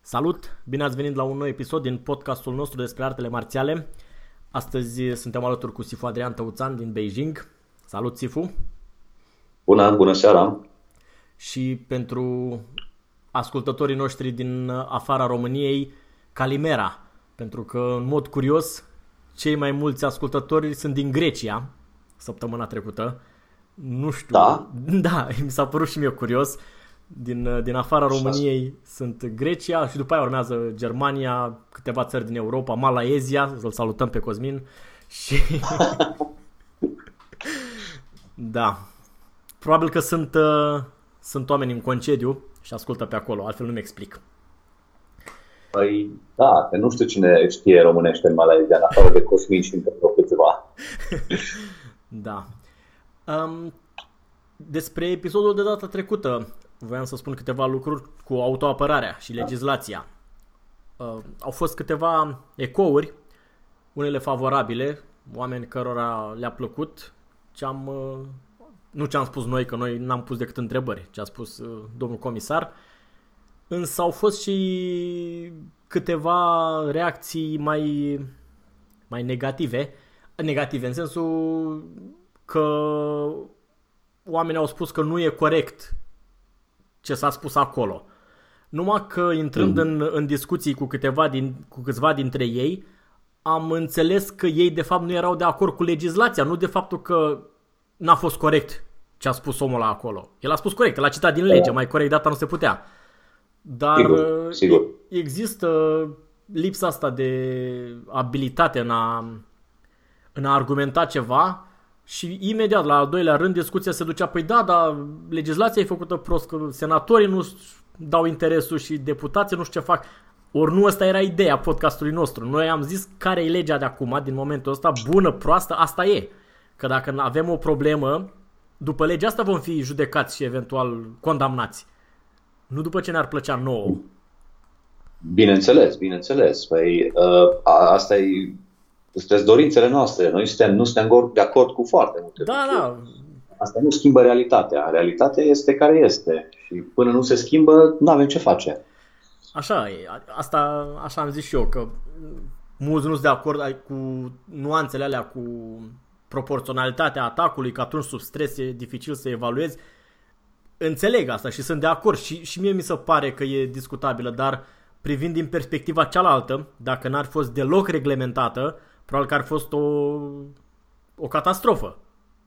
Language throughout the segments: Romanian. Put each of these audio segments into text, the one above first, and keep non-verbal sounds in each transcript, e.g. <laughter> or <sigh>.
Salut! Bine ați venit la un nou episod din podcastul nostru despre artele marțiale. Astăzi suntem alături cu Sifu Adrian Tăuțan din Beijing. Salut, Sifu! Bună, bună seara! Și pentru ascultătorii noștri din afara României, Calimera, pentru că, în mod curios, cei mai mulți ascultători sunt din Grecia, săptămâna trecută. Nu știu. Da? <laughs> Da, mi s-a părut și mie curios. Din, din afara României sunt Grecia și după aia urmează Germania, câteva țări din Europa, Malaezia, să-l salutăm pe Cosmin. Și... <laughs> da. Probabil că sunt, uh, sunt oameni în concediu și ascultă pe acolo, altfel nu-mi explic. Păi, da, că nu știu cine știe românește în Malezia, în afară de Cosmin și încă câțiva. <laughs> da. Um, despre episodul de data trecută, voiam să spun câteva lucruri cu autoapărarea și legislația. Uh, au fost câteva ecouri, unele favorabile, oameni cărora le-a plăcut. Ce am, uh, nu ce am spus noi, că noi n-am pus decât întrebări, ce a spus uh, domnul comisar, însă au fost și câteva reacții mai, mai negative, negative în sensul că oamenii au spus că nu e corect ce s-a spus acolo. Numai că intrând mm-hmm. în, în discuții cu câteva din, cu câțiva dintre ei, am înțeles că ei de fapt nu erau de acord cu legislația, nu de faptul că n-a fost corect ce a spus omul ăla acolo. El a spus corect, l-a citat din lege, mai corect data nu se putea. Dar sigur, sigur. există lipsa asta de abilitate în a, în a argumenta ceva și imediat la al doilea rând discuția se ducea, păi da, dar legislația e făcută prost, că senatorii nu dau interesul și deputații nu știu ce fac. Ori nu asta era ideea podcastului nostru. Noi am zis care e legea de acum, din momentul ăsta, bună, proastă, asta e. Că dacă avem o problemă, după legea asta vom fi judecați și eventual condamnați. Nu după ce ne-ar plăcea nouă. Bineînțeles, bineînțeles. Păi, uh, asta e sunt dorințele noastre. Noi suntem, nu suntem de acord cu foarte multe Da, lucruri. da. Asta nu schimbă realitatea. Realitatea este care este. Și până nu se schimbă, nu avem ce face. Așa e. Asta așa am zis și eu, că mulți nu sunt de acord cu nuanțele alea, cu proporționalitatea atacului, că atunci sub stres e dificil să evaluezi. Înțeleg asta și sunt de acord și, și mie mi se pare că e discutabilă, dar privind din perspectiva cealaltă, dacă n-ar fost deloc reglementată, probabil că ar fost o, o catastrofă.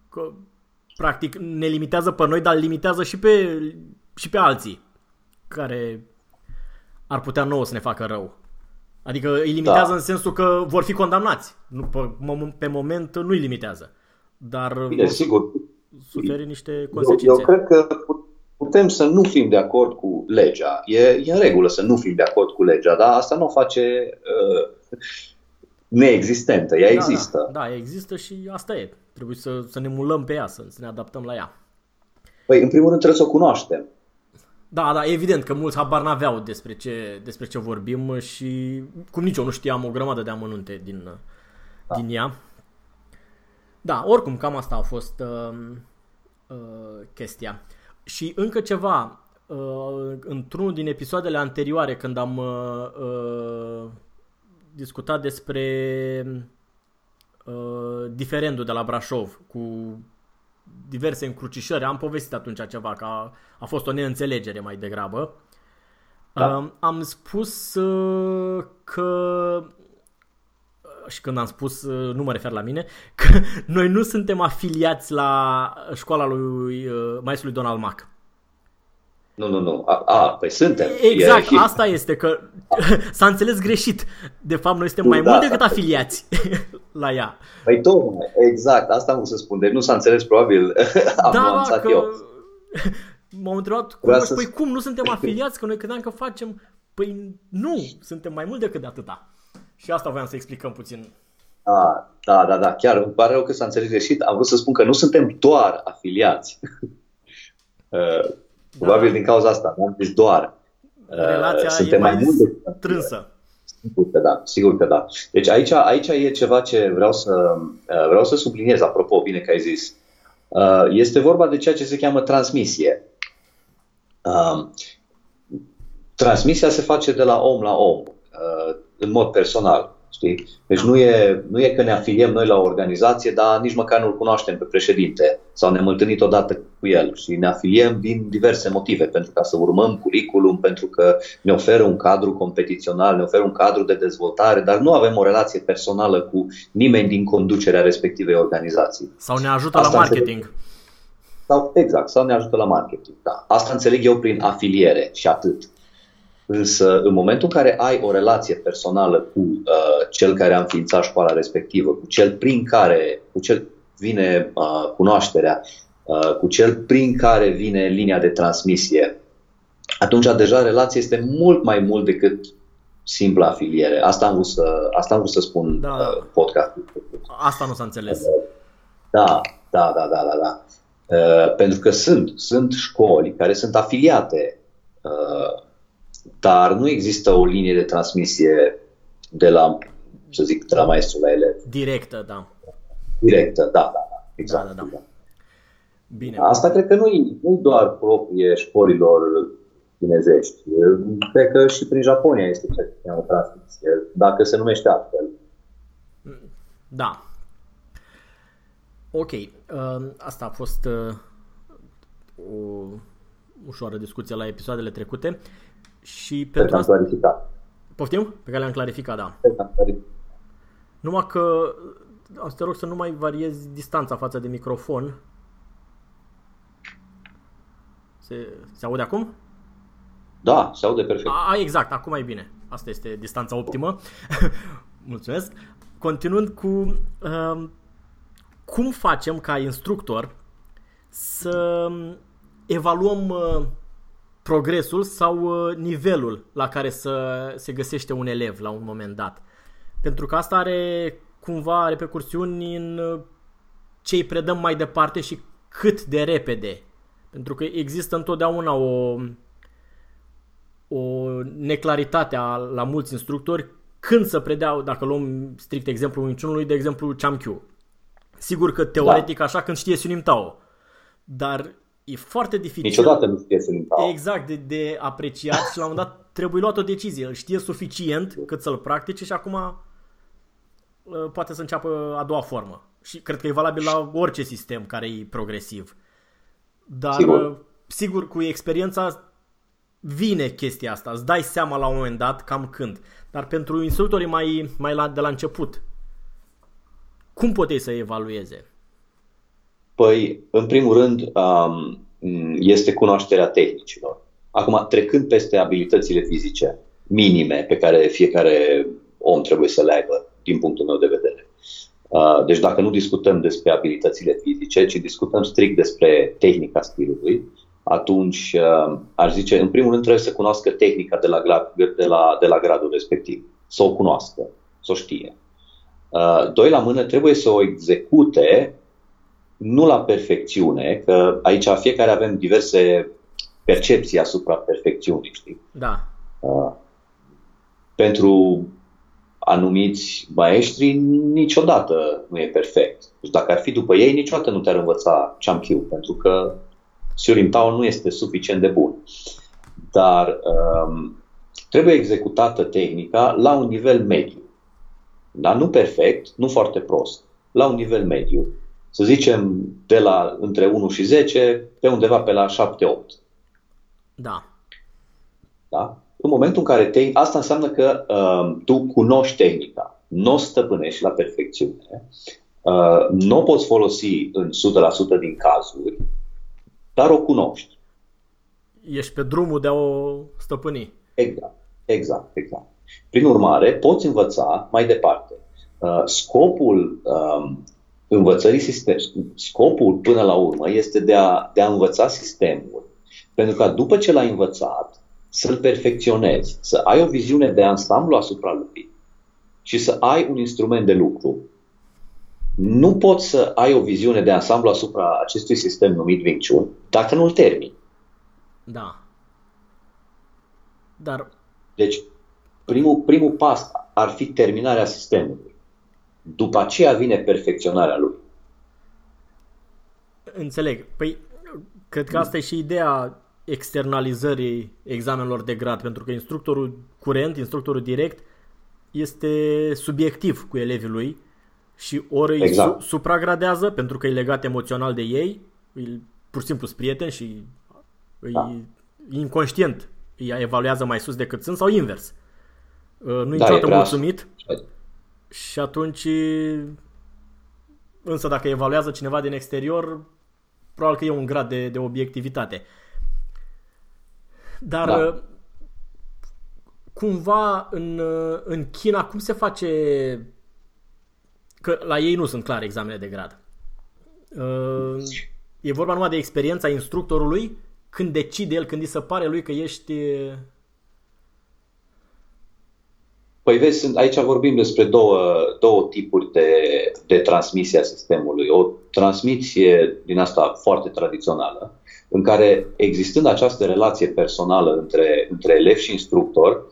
Că, practic, ne limitează pe noi, dar limitează și pe, și pe alții care ar putea nouă să ne facă rău. Adică îi limitează da. în sensul că vor fi condamnați. Nu, pe, pe moment nu îi limitează. Dar Bine, sigur. suferi niște consecințe. Eu, eu cred că putem să nu fim de acord cu legea. E, e în regulă să nu fim de acord cu legea, dar asta nu o face uh, neexistentă. Ea da, există. Da, da, există și asta e. Trebuie să, să ne mulăm pe ea, să, să ne adaptăm la ea. Păi, în primul rând trebuie să o cunoaștem. Da, da, evident că mulți habar n-aveau despre ce, despre ce vorbim și cum nici eu nu știam o grămadă de amănunte din, da. din ea. Da, oricum, cam asta a fost uh, uh, chestia. Și încă ceva, uh, într-unul din episoadele anterioare, când am uh, uh, discutat despre uh, diferendul de la Brașov cu diverse încrucișări. Am povestit atunci ceva, că a, a fost o neînțelegere mai degrabă. Da. Am spus uh, că și când am spus, uh, nu mă refer la mine, că <laughs> noi nu suntem afiliați la școala lui uh, maestrului Donald Mac. Nu, nu, nu. A, a păi suntem. Exact, e, asta este, că <laughs> s-a înțeles greșit. De fapt, noi suntem mai da, mult decât afiliați <laughs> la ea. Păi tocmai, exact, asta am să spun. Deci nu s-a înțeles, probabil, <laughs> am da, nuanțat că... eu. M-au întrebat, cum, să... păi cum, nu suntem afiliați, că noi credeam că facem... Păi nu, suntem mai mult decât de atâta. Și asta voiam să explicăm puțin. Da, da, da, da. Chiar îmi pare rău că s-a înțeles greșit. Am vrut să spun că nu suntem doar afiliați. uh, probabil da. din cauza asta, nu? Deci doar. Uh, Relația suntem mai, mai mult de strânsă. Sigur că da, sigur că da. Deci aici, aici e ceva ce vreau să, uh, vreau să subliniez, apropo, bine că ai zis. Uh, este vorba de ceea ce se cheamă transmisie. Uh, transmisia se face de la om la om în mod personal. Știi? Deci nu e, nu e că ne afiliem noi la o organizație, dar nici măcar nu-l cunoaștem pe președinte sau ne-am întâlnit odată cu el și ne afiliem din diverse motive, pentru ca să urmăm curriculum, pentru că ne oferă un cadru competițional, ne oferă un cadru de dezvoltare, dar nu avem o relație personală cu nimeni din conducerea respectivei organizații. Sau ne ajută Asta la marketing. Înțeleg. Sau, exact, sau ne ajută la marketing. Da. Asta înțeleg eu prin afiliere și atât. Însă, în momentul în care ai o relație personală cu uh, cel care a înființat școala respectivă, cu cel prin care, cu cel vine uh, cunoașterea, uh, cu cel prin care vine linia de transmisie, atunci deja relația este mult mai mult decât simplă afiliere. Asta am vrut să, asta am vrut să spun da. uh, podcast. Asta nu s-a înțeles. Da, da, da, da, da. da. Uh, pentru că sunt, sunt școli care sunt afiliate uh, dar nu există o linie de transmisie de la, să zic, de la maestru la elev. Directă, da. Directă, da, da, da. Exact. Da, da, da. Bine. Asta cred că nu e nu doar proprie școlilor chinezești. Cred că și prin Japonia este ceea ce cheamă transmisie, dacă se numește altfel. Da. Ok. Asta a fost uh, o ușoară discuție la episoadele trecute. Și pentru asta... clarificat. Poftim? Pe care le-am clarificat, da. clarificat. Numai că am să te rog să nu mai variezi distanța față de microfon. Se, se aude acum? Da, se aude perfect. A, exact, acum e bine. Asta este distanța optimă. <laughs> Mulțumesc. Continuând cu uh, cum facem ca instructor să evaluăm uh, progresul sau uh, nivelul la care să se găsește un elev la un moment dat. Pentru că asta are cumva repercursiuni în uh, ce îi predăm mai departe și cât de repede. Pentru că există întotdeauna o, o neclaritate a, la mulți instructori când să predeau, dacă luăm strict exemplu minciunului, de exemplu Chamkyu. Sigur că teoretic da. așa când știe Sunim Tao. Dar e foarte dificil. Niciodată nu știe să Exact, de, de apreciat și la un moment dat trebuie luat o decizie. Îl știe suficient cât să-l practice și acum uh, poate să înceapă a doua formă. Și cred că e valabil la orice sistem care e progresiv. Dar, sigur, uh, sigur cu experiența vine chestia asta. Îți dai seama la un moment dat cam când. Dar pentru instructorii mai, mai la, de la început, cum pot ei să evalueze? Păi, în primul rând, um, este cunoașterea tehnicilor. Acum, trecând peste abilitățile fizice minime pe care fiecare om trebuie să le aibă, din punctul meu de vedere. Uh, deci dacă nu discutăm despre abilitățile fizice, ci discutăm strict despre tehnica stilului, atunci uh, aș zice, în primul rând trebuie să cunoască tehnica de la, de la, de la gradul respectiv, să o cunoască, să o știe. Uh, doi la mână, trebuie să o execute nu la perfecțiune, că aici fiecare avem diverse percepții asupra perfecțiunii, știi? Da. Uh, pentru anumiți maestri, niciodată nu e perfect. Deci dacă ar fi după ei, niciodată nu te-ar învăța Champiu, pentru că Surim Tao nu este suficient de bun. Dar um, trebuie executată tehnica la un nivel mediu. Dar nu perfect, nu foarte prost, la un nivel mediu să zicem de la între 1 și 10, pe undeva pe la 7-8. Da. Da? În momentul în care te, asta înseamnă că uh, tu cunoști tehnica, nu o stăpânești la perfecțiune, uh, nu o poți folosi în 100% din cazuri, dar o cunoști. Ești pe drumul de a o stăpâni. Exact, exact, exact. Prin urmare, poți învăța mai departe. Uh, scopul uh, învățării sistem, scopul până la urmă este de a, de a învăța sistemul. Pentru că după ce l-ai învățat, să-l perfecționezi, să ai o viziune de ansamblu asupra lui și să ai un instrument de lucru. Nu poți să ai o viziune de ansamblu asupra acestui sistem numit Wing Chun dacă nu-l termini. Da. Dar... Deci, primul, primul pas ar fi terminarea sistemului. După aceea vine perfecționarea lui. Înțeleg. Păi, cred că asta e și ideea externalizării examenelor de grad, pentru că instructorul curent, instructorul direct, este subiectiv cu elevii lui și ori exact. îi su- supragradează pentru că e legat emoțional de ei, îi, pur și simplu sunt prieteni și îi, da. inconștient îi evaluează mai sus decât sunt sau invers. Uh, nu e da, niciodată e mulțumit și atunci însă dacă evaluează cineva din exterior probabil că e un grad de, de obiectivitate. Dar da. Uh, cumva în, uh, în China cum se face că la ei nu sunt clare examene de grad. E vorba numai de experiența instructorului când decide el, când îi se pare lui că ești... Păi vezi, aici vorbim despre două, două tipuri de, de transmisie a sistemului. O transmisie din asta foarte tradițională, în care existând această relație personală între, între elev și instructor,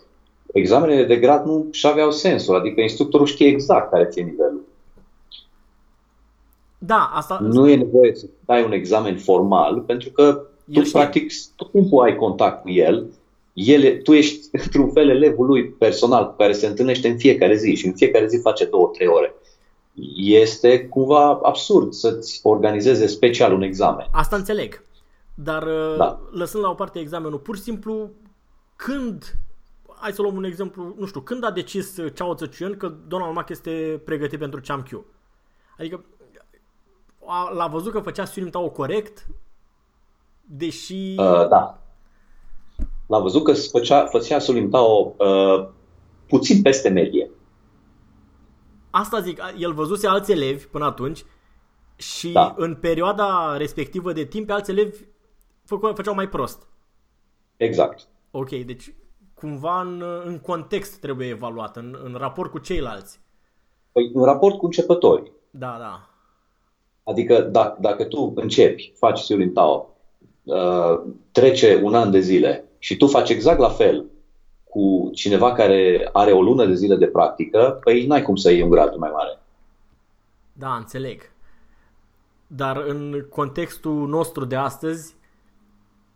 examenele de grad nu și aveau sensul, adică instructorul știe exact care ți-e nivelul. Da, asta... Nu e nevoie să dai un examen formal, pentru că tu, știe. practic, tot timpul ai contact cu el, el, tu ești, <laughs> într-un fel, elevul lui personal cu care se întâlnește în fiecare zi și în fiecare zi face două, trei ore. Este cumva absurd să-ți organizeze special un examen. Asta înțeleg. Dar da. Uh, lăsând la o parte examenul, pur și simplu, când, hai să luăm un exemplu, nu știu, când a decis Chao Zhechuan că Donald Mac este pregătit pentru Q? Adică l-a văzut că făcea Sunim Tao corect, deși... Uh, da. L-a văzut că făcea, făcea Sunim Tao uh, puțin peste medie. Asta zic, el văzuse alți elevi până atunci și da. în perioada respectivă de timp alți elevi făceau, făceau mai prost. Exact. Ok, deci cumva în, în context trebuie evaluat, în, în raport cu ceilalți. Păi în raport cu începători. Da, da. Adică dacă, dacă tu începi, faci Siulin Tao, uh, trece un an de zile și tu faci exact la fel cu cineva care are o lună de zile de practică, păi n-ai cum să iei un grad mai mare. Da, înțeleg. Dar în contextul nostru de astăzi,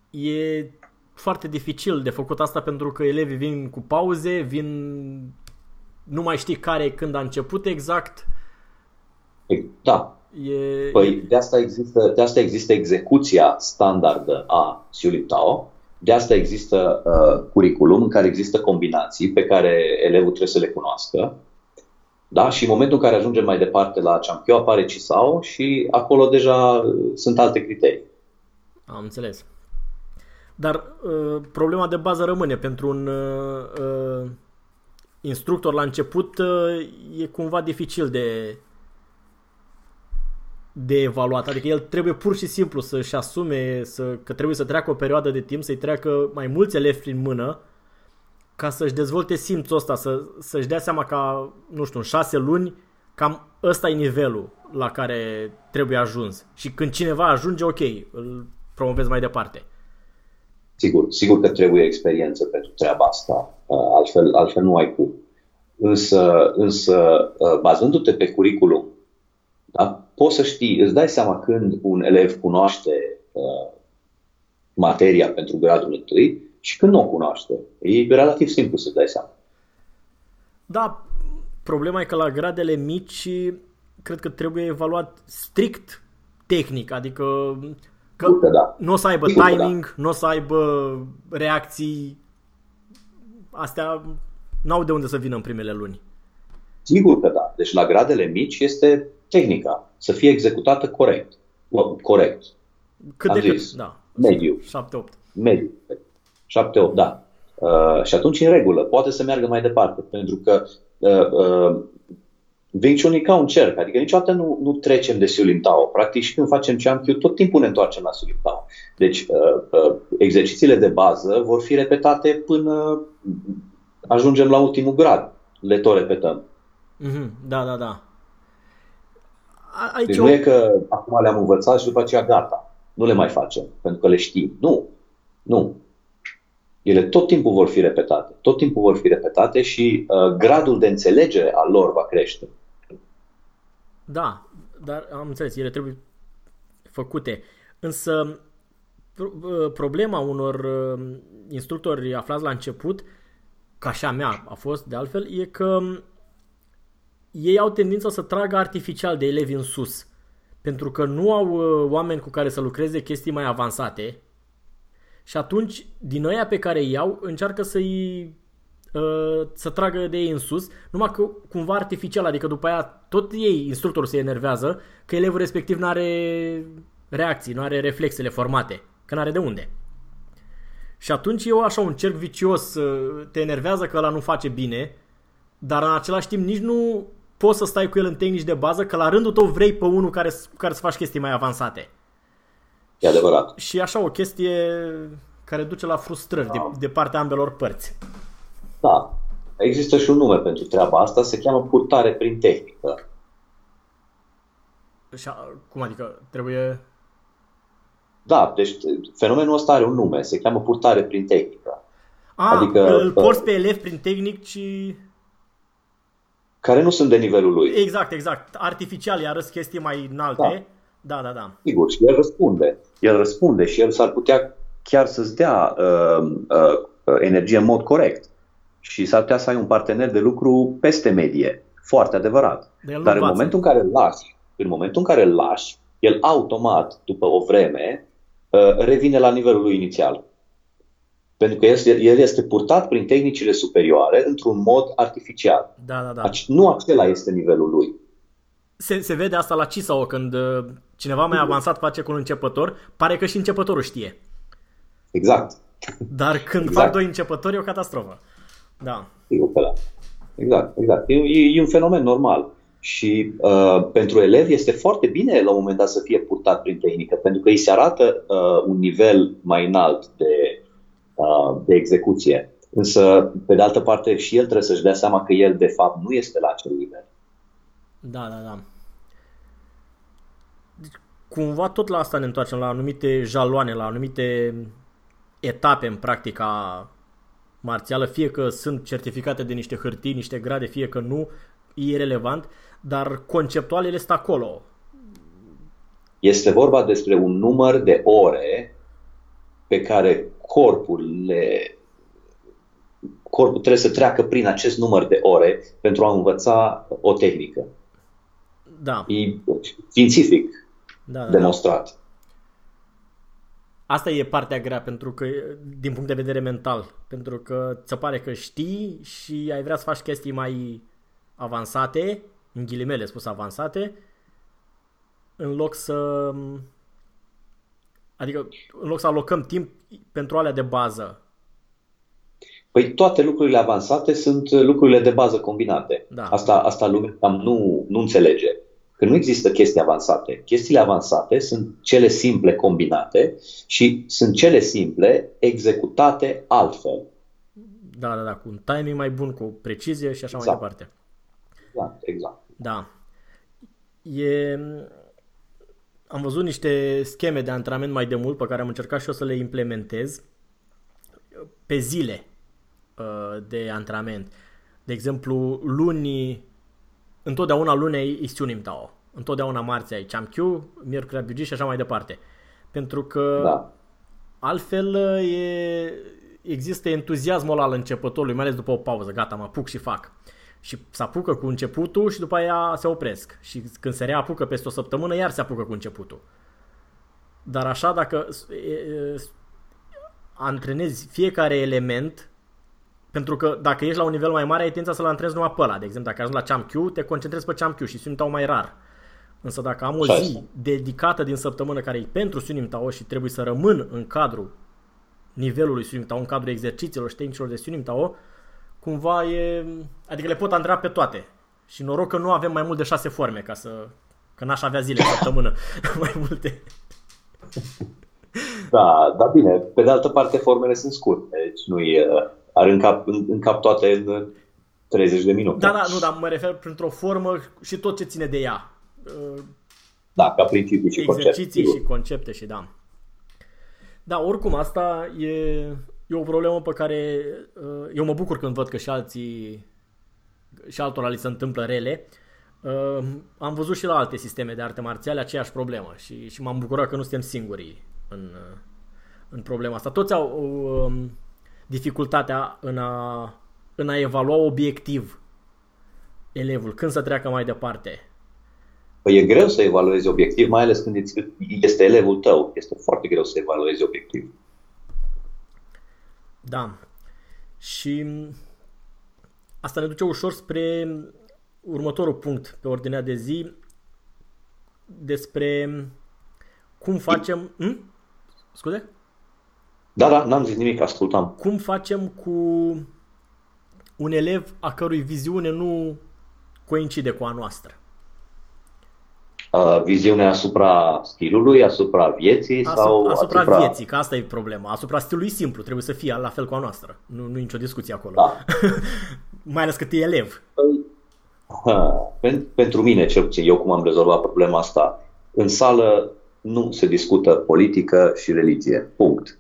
e foarte dificil de făcut asta pentru că elevii vin cu pauze, vin nu mai știi care când a început exact. Da. E... Păi de asta, există, de asta există execuția standardă a Tao, de asta există uh, curriculum în care există combinații pe care elevul trebuie să le cunoască. Da? Și în momentul în care ajungem mai departe la Champio apare Cisao și acolo deja sunt alte criterii. Am înțeles. Dar uh, problema de bază rămâne pentru un uh, uh, instructor la început uh, e cumva dificil de de evaluat. Adică el trebuie pur și simplu să-și asume să, că trebuie să treacă o perioadă de timp, să-i treacă mai mulți elevi prin mână ca să-și dezvolte simțul ăsta, să, să-și dea seama ca, nu știu, în șase luni, cam ăsta e nivelul la care trebuie ajuns. Și când cineva ajunge, ok, îl promovezi mai departe. Sigur, sigur că trebuie experiență pentru treaba asta, uh, altfel, altfel nu ai cum. Însă, însă uh, bazându-te pe curriculum, da, poți să știi, îți dai seama când un elev cunoaște uh, materia pentru gradul întâi și când nu o cunoaște. E relativ simplu să-ți dai seama. Da, problema e că la gradele mici cred că trebuie evaluat strict tehnic, adică că Sigur că da. nu o să aibă Sigur că timing, nu o să aibă reacții, astea n-au de unde să vină în primele luni. Sigur că da. Deci la gradele mici este tehnica să fie executată corect. Corect. Cât Am de cât, zis. da. Mediu. 7-8. Mediu. 7-8, da. Uh, și atunci în regulă, poate să meargă mai departe, pentru că uh, uh, Wing Chun e ca un cerc, adică niciodată nu, nu trecem de Siu Lim Tao. Practic și când facem Chiang tot timpul ne întoarcem la Siu Lim Tao. Deci uh, uh, exercițiile de bază vor fi repetate până ajungem la ultimul grad. Le tot repetăm. Mhm, Da, da, da. A- Aici Deci o... nu e că acum le-am învățat și după aceea gata. Nu le mai facem, pentru că le știm. Nu. Nu. Ele tot timpul vor fi repetate. Tot timpul vor fi repetate și uh, gradul de înțelegere al lor va crește. Da, dar am înțeles, ele trebuie făcute. Însă pro- uh, problema unor uh, instructori aflați la început, ca și a mea a fost de altfel, e că ei au tendința să tragă artificial de elevi în sus. Pentru că nu au uh, oameni cu care să lucreze chestii mai avansate și atunci, din ăia pe care îi iau, încearcă să-i uh, să tragă de ei în sus, numai că cumva artificial, adică după aia tot ei, instructorul se enervează că elevul respectiv nu are reacții, nu are reflexele formate, că nu are de unde. Și atunci e o așa un cerc vicios, uh, te enervează că ăla nu face bine, dar în același timp nici nu poți să stai cu el în tehnici de bază, că la rândul tău vrei pe unul care, cu care să faci chestii mai avansate. E adevărat. Și e așa o chestie care duce la frustrări de, de partea ambelor părți. Da. Există și un nume pentru treaba asta, se cheamă purtare prin tehnică. Și a- cum adică trebuie... Da, deci fenomenul ăsta are un nume, se cheamă purtare prin tehnică, A, Adică, adică, îl uh, porți pe elev prin tehnici care nu sunt de nivelul lui. Exact, exact. Artificial, i-a chestii mai înalte. Da, da, da. Sigur, și el răspunde. El răspunde și el s-ar putea chiar să-ți dea uh, uh, energie în mod corect. Și s-ar putea să ai un partener de lucru peste medie. Foarte adevărat. Dar el nu Dar în învață. momentul în care îl lași, în momentul în care îl lași, el automat, după o vreme, uh, revine la nivelul lui inițial. Pentru că el este, el este purtat prin tehnicile superioare într-un mod artificial. Da, da, da. Ac- Nu acela este nivelul lui. Se, se vede asta la Cisao când uh, cineva mai avansat face cu un începător, pare că și începătorul știe. Exact. Dar când Exact. fac doi începători e o catastrofă. Da. Sigur că da. Exact, exact. E, e, e un fenomen normal. Și uh, pentru elevi este foarte bine la un moment dat să fie purtat prin tehnică, pentru că îi se arată uh, un nivel mai înalt de, uh, de execuție. Însă, pe de altă parte, și el trebuie să-și dea seama că el, de fapt, nu este la acel nivel. Da, da, da. Deci, cumva tot la asta ne întoarcem, la anumite jaloane, la anumite etape în practica marțială, fie că sunt certificate de niște hârtii, niște grade, fie că nu, e relevant, dar conceptual ele sunt acolo. Este vorba despre un număr de ore pe care corpul le corpul trebuie să treacă prin acest număr de ore pentru a învăța o tehnică. Da, E științific da, da. da. demonstrat. Asta e partea grea pentru că din punct de vedere mental, pentru că ți se pare că știi și ai vrea să faci chestii mai avansate, în ghilimele spus avansate, în loc să adică în loc să alocăm timp pentru alea de bază. Păi toate lucrurile avansate sunt lucrurile de bază combinate. Da. Asta, asta lumea cam nu, nu înțelege. Că nu există chestii avansate. Chestiile avansate sunt cele simple combinate și sunt cele simple executate altfel. Da, da, da, cu un timing mai bun, cu precizie și așa Exact. mai departe. Exact, exact. Da. E... Am văzut niște scheme de antrenament mai de mult pe care am încercat și eu să le implementez pe zile uh, de antrenament. De exemplu, luni, întotdeauna luni ai Istiunim Tao. Întotdeauna marți ai Chamkyu, miercuri ai Buji și așa mai departe. Pentru că Da. altfel e, există entuziasmul ăla al începătorului, mai ales după o pauză. Gata, mă apuc și fac. Și se apucă cu începutul și după aia se opresc. Și când se reapucă peste o săptămână, iar se apucă cu începutul. Dar așa, dacă antrenezi fiecare element, pentru că dacă ești la un nivel mai mare, ai tendința să-l antrenezi numai pe ăla. De exemplu, dacă ajungi la Champ Q, te concentrezi pe Champ Q și Sunim Tao mai rar. Însă dacă am o zi dedicată din săptămână care e pentru Sunim Tao și trebuie să rămân în cadrul nivelului Sunim Tao, în cadrul exercițiilor și tehnicilor de Sunim Tao, cumva e... Adică le pot antrena pe toate. Și noroc că nu avem mai mult de șase forme, ca să... Că n-aș avea zile săptămână <laughs> mai multe. Da, da bine. Pe de altă parte, formele sunt scurte, deci nu e... Ar încap, încap toate în 30 de minute. Da, da, nu, dar mă refer printr-o formă și tot ce ține de ea. Da, ca principii și concepte. Exerciții și concepte și da. Da, oricum, asta e, e o problemă pe care uh, eu mă bucur când văd că și alții și altora li se întâmplă rele. Uh, am văzut și la alte sisteme de arte marțiale aceeași problemă și, și m-am bucurat că nu suntem singuri în, uh, în problema asta. Toți au um, dificultatea în a, în a evalua obiectiv elevul, când să treacă mai departe. Păi e greu să evaluezi obiectiv, mai ales când este elevul tău. Este foarte greu să evaluezi obiectiv. Da. Și asta ne duce ușor spre următorul punct pe ordinea de zi despre cum facem... Hm? Scuze? Da, da, n-am zis nimic, ascultam. Cum facem cu un elev a cărui viziune nu coincide cu a noastră? Uh, viziune asupra stilului, asupra vieții asupra, sau asupra, asupra vieții, că asta e problema. Asupra stilului simplu, trebuie să fie la fel cu a noastră. Nu, nu e nicio discuție acolo. Da. <laughs> Mai ales că e elev. Păi, pentru mine, cel puțin, eu cum am rezolvat problema asta, în sală nu se discută politică și religie. Punct.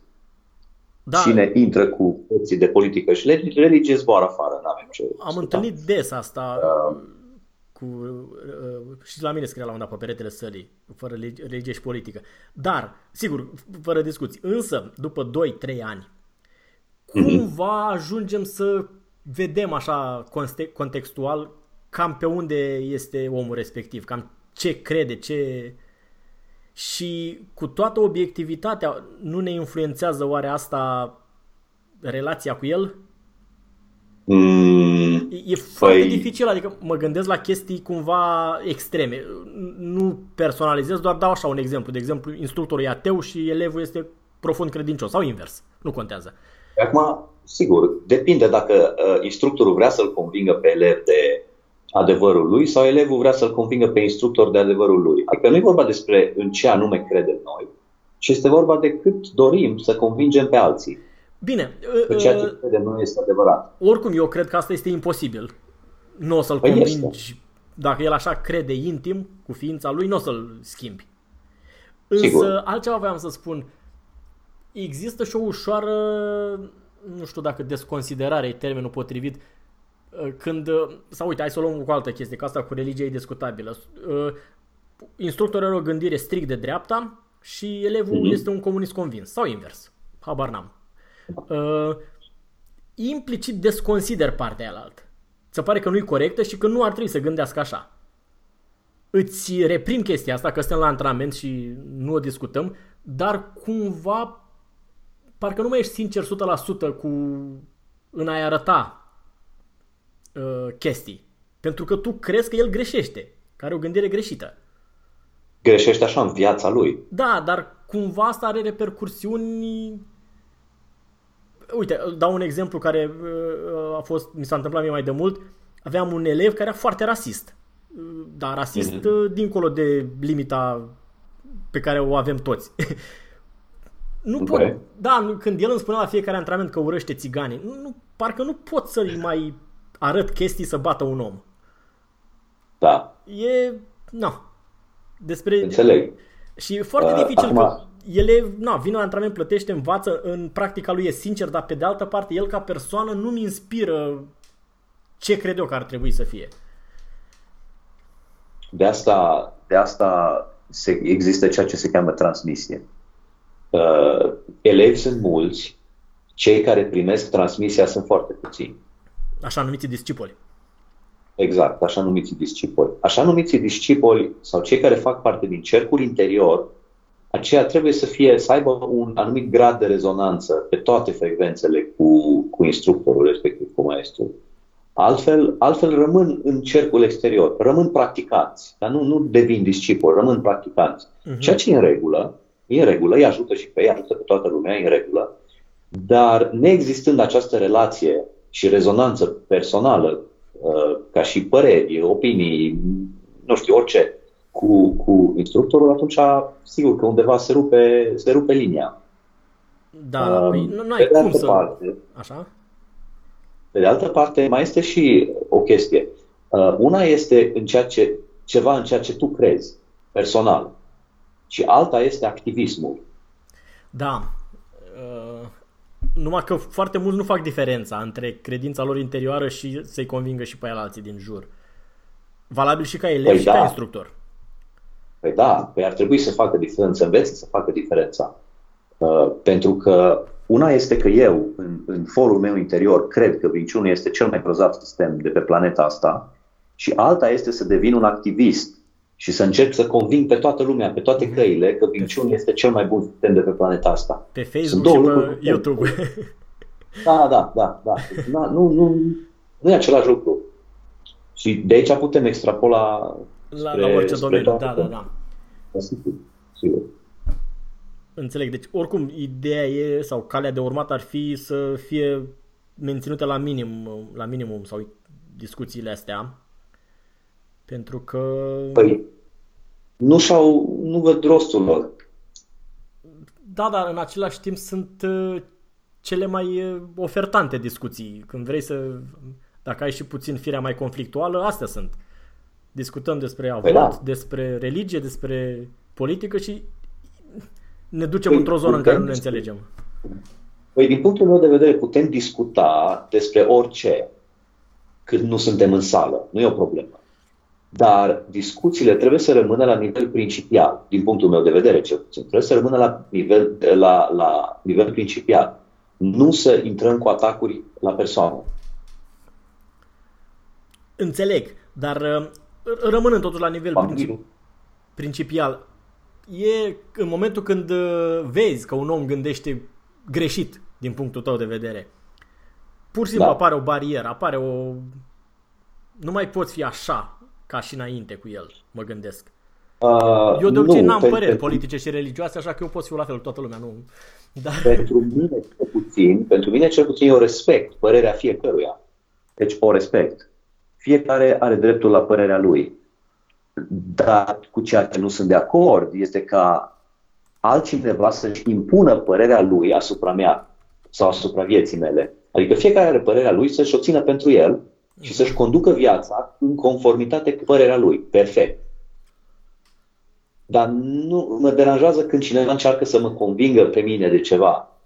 Da. Cine intră cu opții de politică și religie zboară afară. N-avem ce Am discuta. întâlnit des asta. Uh, cu, uh, și la mine scria la un dat pe peretele sălii, fără religie și politică. Dar, sigur, fără discuții. Însă, după 2-3 ani, cumva ajungem să vedem așa contextual cam pe unde este omul respectiv, cam ce crede, ce... Și cu toată obiectivitatea, nu ne influențează oare asta relația cu el? Mm, e foarte păi... dificil, adică mă gândesc la chestii cumva extreme. Nu personalizez, doar dau așa un exemplu. De exemplu, instructorul e ateu și elevul este profund credincios sau invers. Nu contează. Acum, sigur, depinde dacă uh, instructorul vrea să-l convingă pe elev de adevărul lui sau elevul vrea să-l convingă pe instructor de adevărul lui. Adică nu e vorba despre în ce anume credem noi, ci este vorba de cât dorim să convingem pe alții. Bine. Că ceea ce uh, credem noi este adevărat. Oricum, eu cred că asta este imposibil. Nu o să-l păi convingi. Este. Dacă el așa crede intim cu ființa lui, nu o să-l schimbi. Însă, Sigur. altceva voiam să spun. Există și o ușoară, nu știu dacă desconsiderare e termenul potrivit, uh, când, uh, sau uite, hai să o luăm cu o altă chestie, că asta cu religia e discutabilă. Instructorul are o gândire strict de dreapta și elevul mm-hmm. este un comunist convins, sau invers. Habar n-am uh, implicit desconsider partea aia altă. Se pare că nu e corectă și că nu ar trebui să gândească așa. Îți reprim chestia asta, că suntem la antrenament și nu o discutăm, dar cumva parcă nu mai ești sincer 100% cu în a-i arăta uh, chestii. Pentru că tu crezi că el greșește, că are o gândire greșită. Greșește așa în viața lui. Da, dar cumva asta are repercursiuni uite, dau un exemplu care uh, a fost, mi s-a întâmplat mie mai de mult. Aveam un elev care era foarte rasist. Dar rasist mm-hmm. dincolo de limita pe care o avem toți. <laughs> nu okay. pot, da, când el îmi spunea la fiecare antrenament că urăște țiganii, nu, nu, parcă nu pot să-i mai arăt chestii să bată un om. Da. E, nu. Despre... Înțeleg. Și e foarte uh, dificil acum... că el na, vine la antrenament, plătește, învață, în practica lui e sincer, dar pe de altă parte, el ca persoană nu-mi inspiră ce cred eu că ar trebui să fie. De asta, de asta se, există ceea ce se cheamă transmisie. Uh, elevi sunt mulți, cei care primesc transmisia sunt foarte puțini. Așa numiți discipoli. Exact, așa numiți discipoli. Așa numiți discipoli sau cei care fac parte din cercul interior, aceea trebuie să fie, să aibă un anumit grad de rezonanță pe toate frecvențele cu, cu instructorul respectiv, cu maestru. Altfel, altfel rămân în cercul exterior, rămân practicanți, dar nu, nu devin discipoli, rămân practicanți. Uh-huh. Ceea ce e în regulă, e în regulă, îi ajută și pe ei, ajută pe toată lumea, e în regulă, dar neexistând această relație și rezonanță personală, uh, ca și păreri, opinii, nu știu, orice, cu, cu instructorul, atunci sigur că undeva se rupe, se rupe linia. Da, uh, păi nu, nu ai cum să... Parte, Așa? Pe de altă parte, mai este și o chestie. Uh, una este în ceea ce, ceva în ceea ce tu crezi, personal. Și alta este activismul. Da. Uh, numai că foarte mulți nu fac diferența între credința lor interioară și să-i convingă și pe alții din jur. Valabil și ca elev păi și da. ca instructor. Păi da, păi ar trebui să facă diferența, învețe să facă diferența. Uh, pentru că una este că eu, în, în forul meu interior, cred că vinciunul este cel mai grozav sistem de pe planeta asta și alta este să devin un activist și să încerc să conving pe toată lumea, pe toate mhm. căile, că vinciunul este cel mai bun sistem de pe planeta asta. Pe Facebook și pe YouTube. <laughs> Da, da, da, da. da nu, nu, nu e același lucru. Și de aici putem extrapola la, spre, la orice domeniu, da, da, da. Sigur, sigur. Înțeleg. Deci, oricum, ideea e, sau calea de urmat ar fi să fie menținute la minim, la minimum sau discuțiile astea. Pentru că... Păi, nu și-au, nu văd rostul lor. Da, dar în același timp sunt uh, cele mai uh, ofertante discuții. Când vrei să, dacă ai și puțin firea mai conflictuală, astea sunt. Discutăm despre avort, păi da. despre religie, despre politică și ne ducem păi, într-o zonă în care nu ne înțelegem. Păi, din punctul meu de vedere, putem discuta despre orice când nu suntem în sală. Nu e o problemă. Dar discuțiile trebuie să rămână la nivel principial, din punctul meu de vedere cel puțin. Trebuie să rămână la nivel, la, la nivel principial. Nu să intrăm cu atacuri la persoană. Înțeleg, dar uh, rămânând totuși la nivel principi- principial, e în momentul când uh, vezi că un om gândește greșit din punctul tău de vedere. Pur și simplu da. apare o barieră, apare o... Nu mai poți fi așa ca și înainte cu el, mă gândesc. Uh, eu de obicei n-am păreri pentru, politice și religioase, așa că eu pot fi la fel cu toată lumea. Nu. Dar... Pentru mine cel puțin, pentru mine cel puțin eu respect părerea fiecăruia. Deci o respect. Fiecare are dreptul la părerea lui. Dar cu ceea ce nu sunt de acord este ca altcineva să-și impună părerea lui asupra mea sau asupra vieții mele. Adică fiecare are părerea lui să-și o țină pentru el și să-și conducă viața în conformitate cu părerea lui. Perfect. Dar nu mă deranjează când cineva încearcă să mă convingă pe mine de ceva,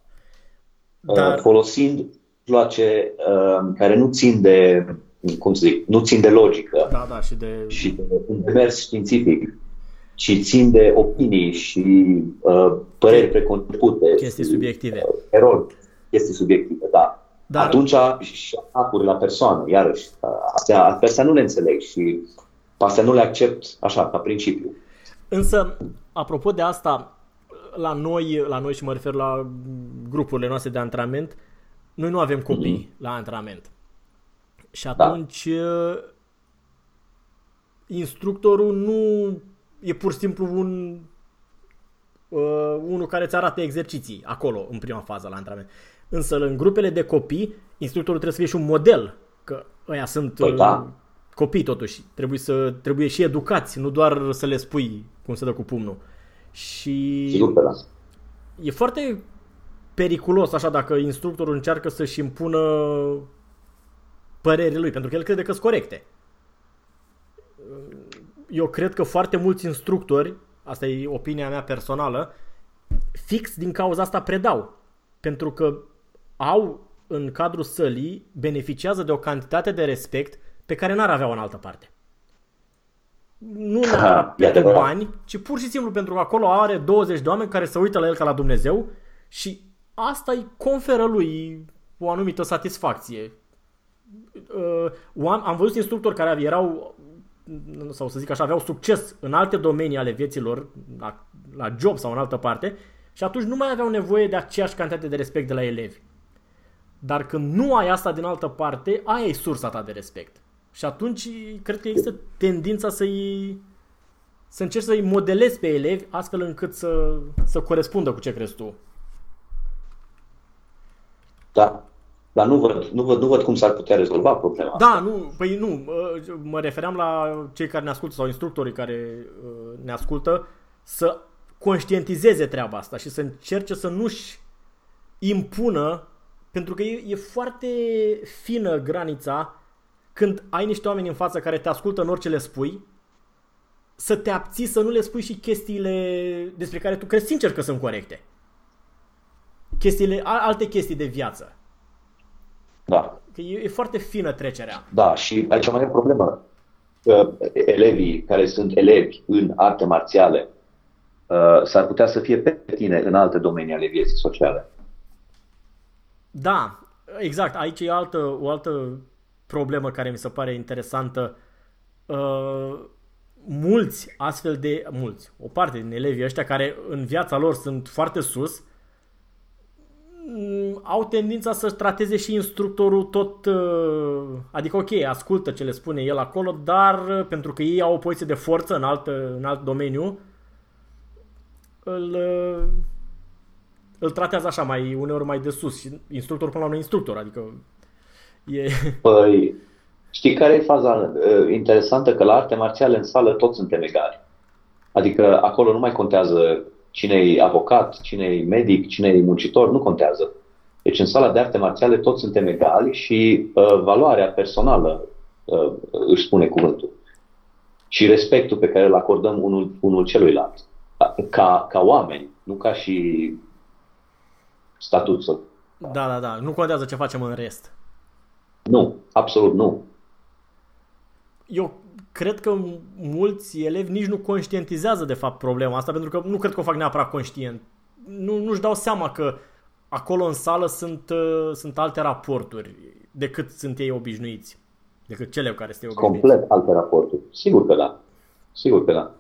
Dar... folosind mijloace uh, care nu țin de cum să zic, nu țin de logică da, da, și de, și de un demers științific, ci țin de opinii și uh, păreri preconcepute. Chestii subiective. Uh, erori, chestii subiective, da. Dar... Atunci și atacuri la persoană, iarăși, uh, astea, astea nu le înțeleg și astea nu le accept așa, ca principiu. Însă, apropo de asta, la noi, la noi și mă refer la grupurile noastre de antrenament, noi nu avem copii mm-hmm. la antrenament. Și da. atunci da. instructorul nu e pur și simplu un uh, unul care îți arată exerciții acolo în prima fază la antrenament. Însă în grupele de copii, instructorul trebuie să fie și un model, că ăia sunt păi, uh, da. copii totuși, trebuie, să, trebuie și educați, nu doar să le spui cum se dă cu pumnul. Și Sigur că da. e foarte periculos așa dacă instructorul încearcă să-și impună părerile lui, pentru că el crede că sunt corecte. Eu cred că foarte mulți instructori, asta e opinia mea personală, fix din cauza asta predau. Pentru că au în cadrul sălii, beneficiază de o cantitate de respect pe care n-ar avea-o în altă parte. Nu neapărat pentru bani, ci pur și simplu pentru că acolo are 20 de oameni care se uită la el ca la Dumnezeu și asta îi conferă lui o anumită satisfacție uh, am văzut instructori care erau sau să zic așa, aveau succes în alte domenii ale vieților, la, la job sau în altă parte, și atunci nu mai aveau nevoie de aceeași cantitate de respect de la elevi. Dar când nu ai asta din altă parte, aia e sursa ta de respect. Și atunci cred că există tendința să-i să încerci să-i modelezi pe elevi astfel încât să, să corespundă cu ce crezi tu. Da. Dar nu văd, nu văd, nu văd cum s-ar putea rezolva problema asta. Da, nu, păi nu, mă refeream la cei care ne ascultă sau instructorii care uh, ne ascultă să conștientizeze treaba asta și să încerce să nu-și impună, pentru că e, e foarte fină granița când ai niște oameni în față care te ascultă în orice le spui, să te abții să nu le spui și chestiile despre care tu crezi sincer că sunt corecte. Chestiile, alte chestii de viață. Da. Că e, e foarte fină trecerea. Da, și aici mai e o problemă. Elevii care sunt elevi în arte marțiale uh, s-ar putea să fie pe tine în alte domenii ale vieții sociale. Da, exact. Aici e altă, o altă problemă care mi se pare interesantă. Uh, mulți astfel de, mulți, o parte din elevii ăștia care în viața lor sunt foarte sus, mm, au tendința să trateze și instructorul tot, uh, adică ok, ascultă ce le spune el acolo, dar uh, pentru că ei au o poziție de forță în alt, în alt domeniu, îl, uh, îl tratează așa mai uneori mai de sus și instructorul până la un instructor, adică e... <laughs> Păi, Știi care e faza uh, interesantă? Că la arte marțiale în sală toți suntem egali. Adică acolo nu mai contează cine e avocat, cine e medic, cine e muncitor, nu contează. Deci în sala de arte marțiale toți suntem egali și uh, valoarea personală uh, își spune cuvântul. Și respectul pe care îl acordăm unul, unul celuilalt. Ca, ca oameni, nu ca și statut. Da, da, da. Nu contează ce facem în rest. Nu, absolut nu eu cred că mulți elevi nici nu conștientizează de fapt problema asta, pentru că nu cred că o fac neapărat conștient. Nu, nu-și dau seama că acolo în sală sunt, uh, sunt alte raporturi decât sunt ei obișnuiți. Decât cele care sunt obișnuiți. Complet alte raporturi. Sigur că da. Sigur că da.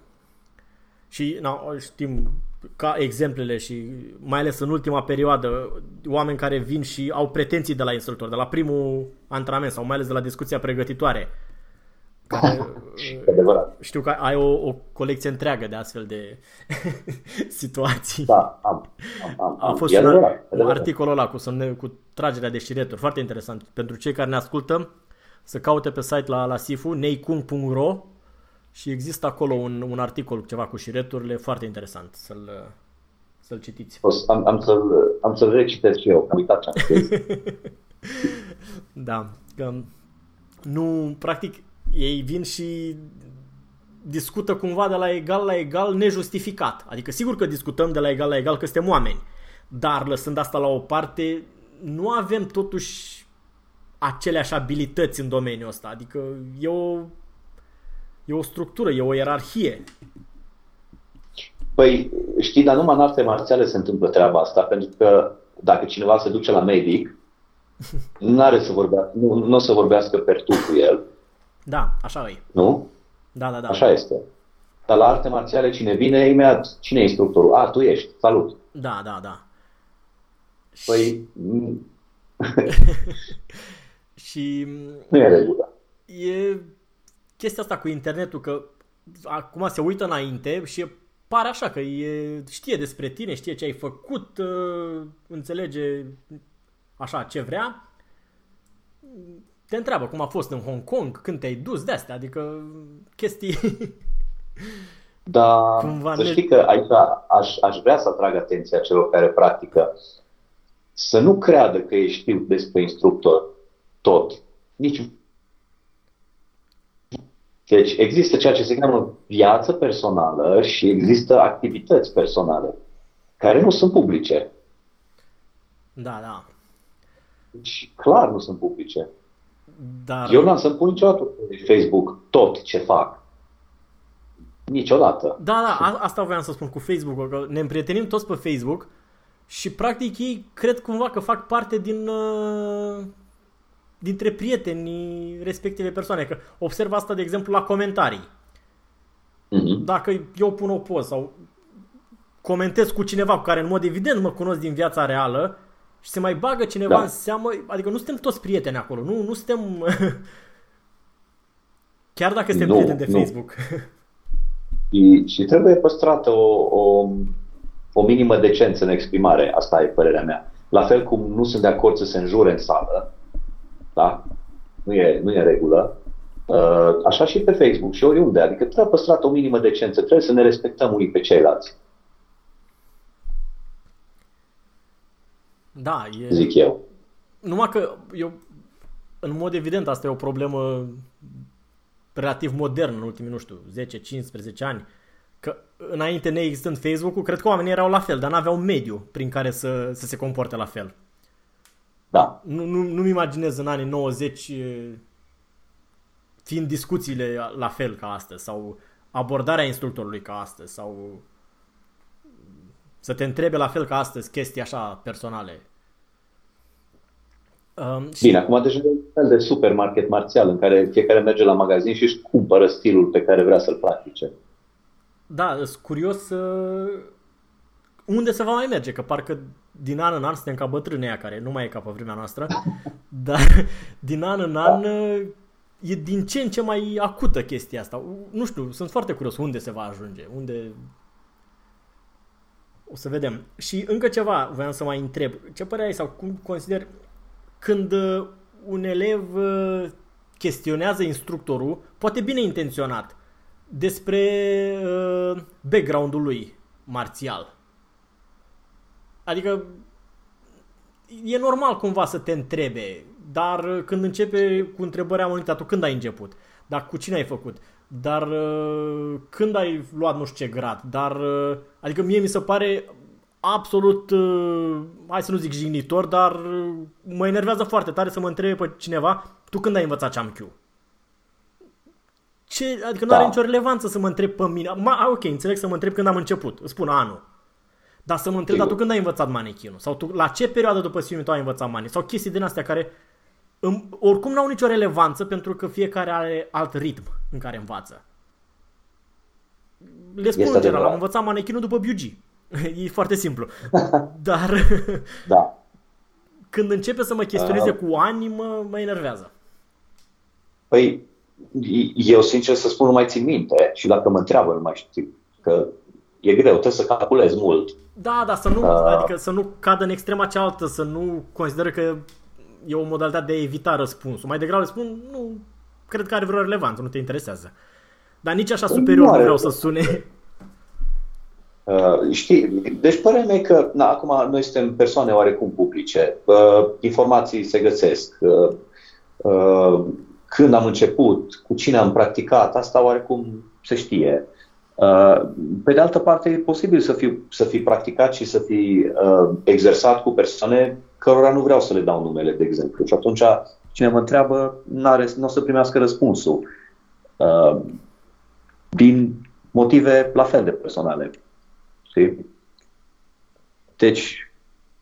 Și na, știm ca exemplele și mai ales în ultima perioadă oameni care vin și au pretenții de la instructor, de la primul antrenament sau mai ales de la discuția pregătitoare care, știu că ai o, o colecție întreagă de astfel de <laughs> situații. Da, am. am, am A fost un, un articol ăla cu, cu tragerea de șireturi, foarte interesant. Pentru cei care ne ascultă, să caute pe site la, la Sifu, neikung.ro și există acolo un, un articol ceva cu șireturile, foarte interesant să-l, să-l citiți. O, am, am, să-l, am să-l recitesc și eu, am uitat ce am scris. <laughs> da, că nu, practic, ei vin și discută cumva de la egal la egal nejustificat. Adică sigur că discutăm de la egal la egal că suntem oameni, dar lăsând asta la o parte, nu avem totuși aceleași abilități în domeniul ăsta. Adică e o, e o structură, e o ierarhie. Păi, știi, dar numai în arte marțiale se întâmplă treaba asta, pentru că dacă cineva se duce la medic, <laughs> nu are să vorbească, nu, nu o să vorbească per tu cu el, da, așa e. Nu? Da, da, da. Așa este. Dar la arte marțiale cine vine, imediat, cine e instructorul? A, tu ești, salut. Da, da, da. Păi... și... <laughs> Nu e regulă. E chestia asta cu internetul, că acum se uită înainte și pare așa că e, știe despre tine, știe ce ai făcut, uh, înțelege așa ce vrea te întreabă cum a fost în Hong Kong, când te-ai dus de astea, adică chestii... <laughs> Da, Cumva să ne... știi că aici aș, aș vrea să atrag atenția celor care practică să nu creadă că ei știu despre instructor tot. Nici deci există ceea ce se cheamă viață personală și există activități personale care nu sunt publice. Da, da. Deci clar nu sunt publice. Dar... Eu n-am să-mi pun niciodată pe Facebook tot ce fac. Niciodată. Da, da, a, asta voiam să spun cu Facebook, că ne împrietenim toți pe Facebook și practic ei cred cumva că fac parte din, uh, dintre prietenii respective persoane. Că observ asta, de exemplu, la comentarii. Mhm. Dacă eu pun o poză sau comentez cu cineva cu care în mod evident mă cunosc din viața reală și se mai bagă cineva Da. în seamă, adică nu suntem toți prieteni acolo, nu, nu suntem... <laughs> Chiar dacă suntem Nu, prieteni de nu. Facebook. Și, și trebuie păstrată o, o, o minimă decență în exprimare, asta e părerea mea. La fel cum nu sunt de acord să se înjure în sală, da? Nu e, nu e în regulă. Uh, Așa și pe Facebook și oriunde. Adică trebuie păstrată o minimă decență. Trebuie să ne respectăm unii pe ceilalți, Da, e... zic eu. Numai că eu, în mod evident, asta e o problemă relativ modernă în ultimii, nu știu, 10-15 ani. Că înainte neexistând Facebook-ul, cred că oamenii erau la fel, dar n-aveau mediu prin care să, să se comporte la fel. Da. Nu, nu, nu-mi imaginez în anii 90 e, fiind discuțiile la fel ca astăzi sau abordarea instructorului ca astăzi sau să te întrebe la fel ca astăzi chestii așa personale. Um, și, Bine, acum deja e un fel de supermarket marțial în care fiecare merge la magazin și își cumpără stilul pe care vrea să-l practice. Da, sunt curios uh, unde se va mai merge, că parcă din an în an suntem ca bătrânii aia care nu mai e ca pe vremea noastră, <laughs> dar din an în an uh, e din ce în ce mai acută chestia asta. Nu știu, sunt foarte curios unde se va ajunge, unde... O să vedem. Și încă ceva voiam să mai întreb. Ce părere ai sau cum consider când uh, un elev uh, chestionează instructorul, poate bine intenționat, despre uh, background-ul lui marțial. Adică e normal cumva să te întrebe, dar uh, când începe cu întrebarea amănuntă, tu când ai început? Dar cu cine ai făcut? Dar uh, când ai luat nu știu ce grad? Dar, uh, adică mie mi se pare absolut, uh, hai să nu zic jignitor, dar uh, mă enervează foarte tare să mă întrebe pe cineva, tu când ai învățat Cham Q? Ce, adică nu Da. are nicio relevanță să mă întreb pe mine. Ma, ok, înțeleg să mă întreb când am început. Îți spun anul. Dar să mă întreb, dar Sigur. tu când ai învățat manechinul? Sau tu, la ce perioadă după sfârșitul ai învățat manechinul? Sau chestii din astea care în, oricum n-au nicio relevanță pentru că fiecare are alt ritm în care învață. Le spun Este în general, adevărat. am învățat manechinul după BUG. <laughs> e foarte simplu. <laughs> Dar <laughs> Da. când începe să mă chestioneze Ah. cu ani, mă, mă enervează. Păi, eu sincer să spun nu mai țin minte și dacă mă întreabă nu mai știu, că e greu, trebuie să calculez mult. Da, dar să nu, Ah. adică să nu cadă în extrema cealaltă, să nu consideră că e o modalitate de a evita răspunsul. Mai degrabă le spun, nu cred că are vreo relevanță, nu te interesează. Dar nici așa Nu superior nu are vreau să sune. Uh, știi, deci părerea mea e că na, acum noi suntem persoane oarecum publice, uh, informații se găsesc, uh, uh, când am început, cu cine am practicat, asta oarecum se știe. Uh, pe de altă parte, e posibil să fi, să fi practicat și să fi uh, exersat cu persoane cărora nu vreau să le dau numele, de exemplu. Și atunci, cine mă întreabă, n-are, nu o să primească răspunsul. Uh, din motive la fel de personale. Știi? Deci,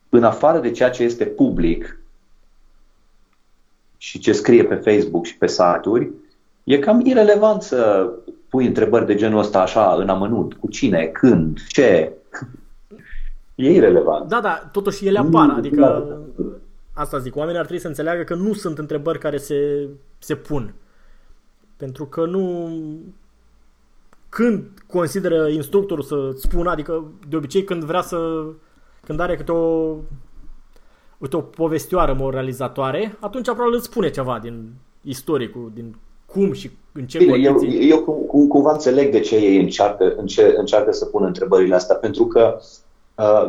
în afară de ceea ce este public și ce scrie pe Facebook și pe site-uri, e cam irelevant să pui întrebări de genul ăsta așa, în amănunt, cu cine, când, ce. <laughs> E irelevant. Da, da, totuși ele apar, Nu, adică da. Asta zic, oamenii ar trebui să înțeleagă că nu sunt întrebări care se, se pun. Pentru că nu... Când consideră instructorul să spună, adică de obicei când vrea să... Când are câte o uite, o povestioară moralizatoare, atunci probabil îți spune ceva din istoricul, din cum și în ce Bine, eu, condiții. eu cum, cum, cumva înțeleg de ce ei încearcă, înce, încearcă să pună întrebările astea, pentru că, uh,